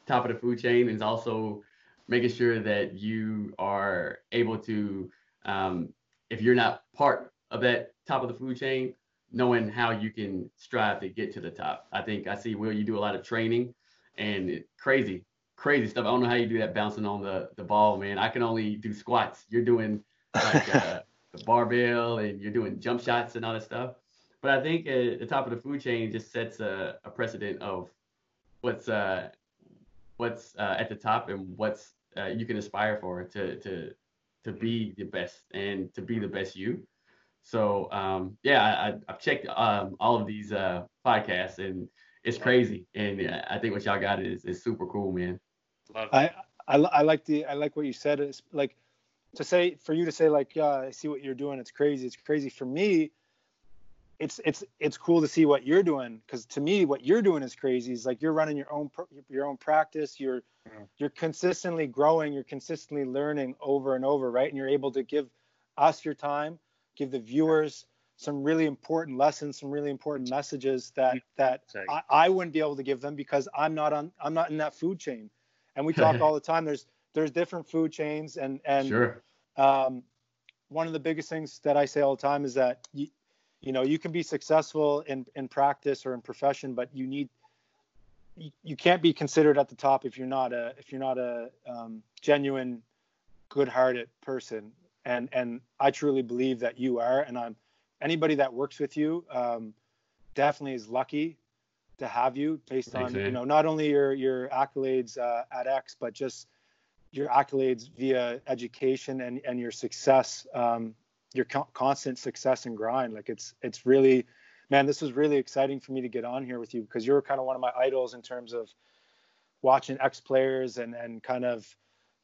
Top of the food chain is also making sure that you are able to, um, if you're not part of that top of the food chain, knowing how you can strive to get to the top. I think I see Will, you do a lot of training and it, crazy, crazy stuff. I don't know how you do that bouncing on the, the ball, man. I can only do squats. You're doing like uh, the barbell and you're doing jump shots and all that stuff. But I think at the top of the food chain just sets a, a precedent of what's uh, what's uh, at the top and what's uh, you can aspire for to to to be the best and to be the best you. So um, yeah, I, I've checked um, all of these uh, podcasts and it's crazy. And uh, I think what y'all got is is super cool, man. Love. I, I I like the I like what you said. It's like to say for you to say like yeah I see what you're doing. It's crazy. It's crazy for me. It's it's it's cool to see what you're doing because to me what you're doing is crazy. It's like you're running your own your own practice. You're Yeah. you're consistently growing. You're consistently learning over and over, right? And you're able to give us your time, give the viewers some really important lessons, some really important messages that mm-hmm. that I, I wouldn't be able to give them because I'm not on I'm not in that food chain. And we talk <laughs> all the time. There's there's different food chains and and sure. um, one of the biggest things that I say all the time is that you, you know you can be successful in in practice or in profession, but you need you, you can't be considered at the top if you're not a if you're not a um, genuine, good-hearted person. And and I truly believe that you are. And I'm anybody that works with you um, definitely is lucky to have you based on you know not only your your accolades uh, at X, but just your accolades via education and and your success, um, your co- constant success and grind. Like it's it's really, man, this was really exciting for me to get on here with you because you're kind of one of my idols in terms of watching ex players and and kind of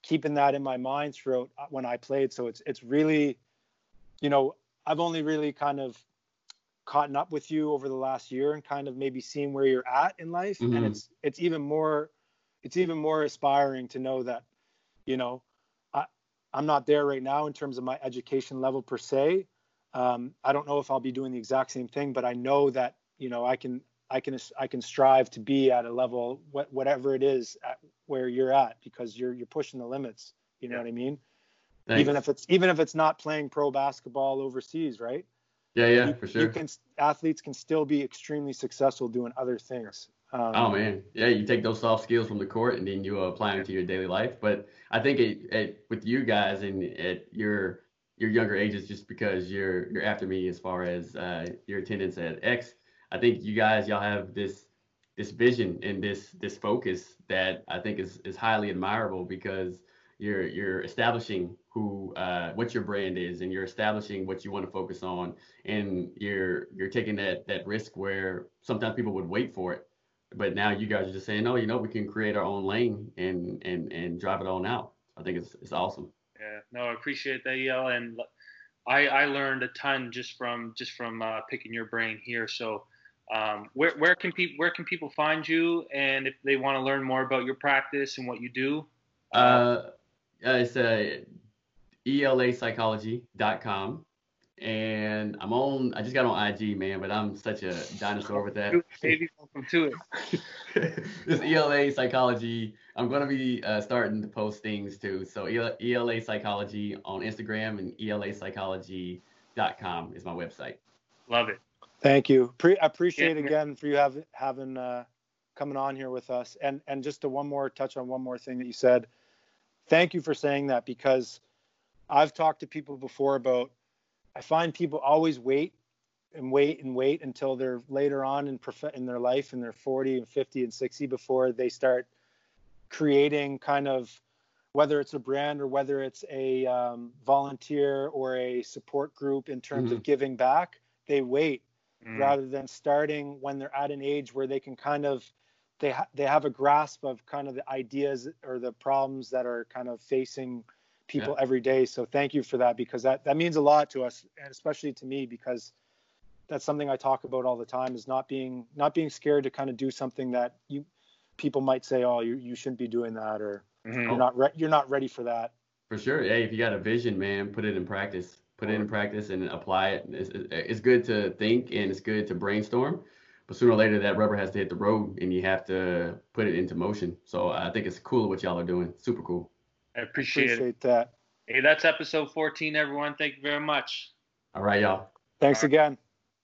keeping that in my mind throughout uh, when I played. So it's it's really, you know, I've only really kind of caught up with you over the last year and kind of maybe seeing where you're at in life and Mhm. it's it's even more it's even more aspiring to know that you know I, i'm not there right now in terms of my education level per se um, i don't know if i'll be doing the exact same thing but i know that you know i can i can i can strive to be at a level what, whatever it is at where you're at because you're you're pushing the limits you know Yeah. what i mean Thanks. even if it's even if it's not playing pro basketball overseas right yeah, yeah, you, for sure. you can athletes can still be extremely successful doing other things Um, oh man, yeah, you take those soft skills from the court and then you apply them to your daily life. But I think it, it with you guys and at your your younger ages, just because you're you're after me as far as uh, your attendance at X, I think you guys y'all have this this vision and this this focus that I think is is highly admirable because you're you're establishing who uh, what your brand is and you're establishing what you want to focus on and you're you're taking that that risk where sometimes people would wait for it but now you guys are just saying no you know we can create our own lane and and and drive it on out. I think it's it's awesome. Yeah. No i appreciate that yell and i i learned a ton just from just from uh, picking your brain here. So um, where, where can people where can people find you? And if they want to learn more about your practice and what you do? Uh, it's uh, elaspsychology.com. And I'm on, I just got on IG, man, but I'm such a dinosaur with that. Baby, welcome to it. <laughs> this ELA Psychology, I'm going to be uh, starting to post things too. So ELA Psychology on Instagram and elaspsychology.com is my website. Love it. Thank you. Pre- appreciate yeah. again for you have, having uh, coming on here with us. And and just to one more touch on one more thing that you said thank you for saying that because I've talked to people before about I find people always wait and wait and wait until they're later on in prof- in their life and they're 40 and 50 and 60 before they start creating kind of whether it's a brand or whether it's a um, volunteer or a support group in terms mm-hmm. of giving back they wait mm. rather than starting when they're at an age where they can kind of they ha- they have a grasp of kind of the ideas or the problems that are kind of facing people yeah. every day. So thank you for that because that that means a lot to us and especially to me because that's something I talk about all the time is not being not being scared to kind of do something that you people might say oh you you shouldn't be doing that or mm-hmm. you're not re- you're not ready for that. For sure. Hey, if you got a vision, man, put it in practice. Put it in practice and apply it. It's, it's good to think and it's good to brainstorm but sooner or later that rubber has to hit the road and you have to put it into motion. So I think it's cool what y'all are doing. Super cool. I appreciate, appreciate it. that. Hey, that's episode 14, everyone. Thank you very much. All right, y'all. Thanks again.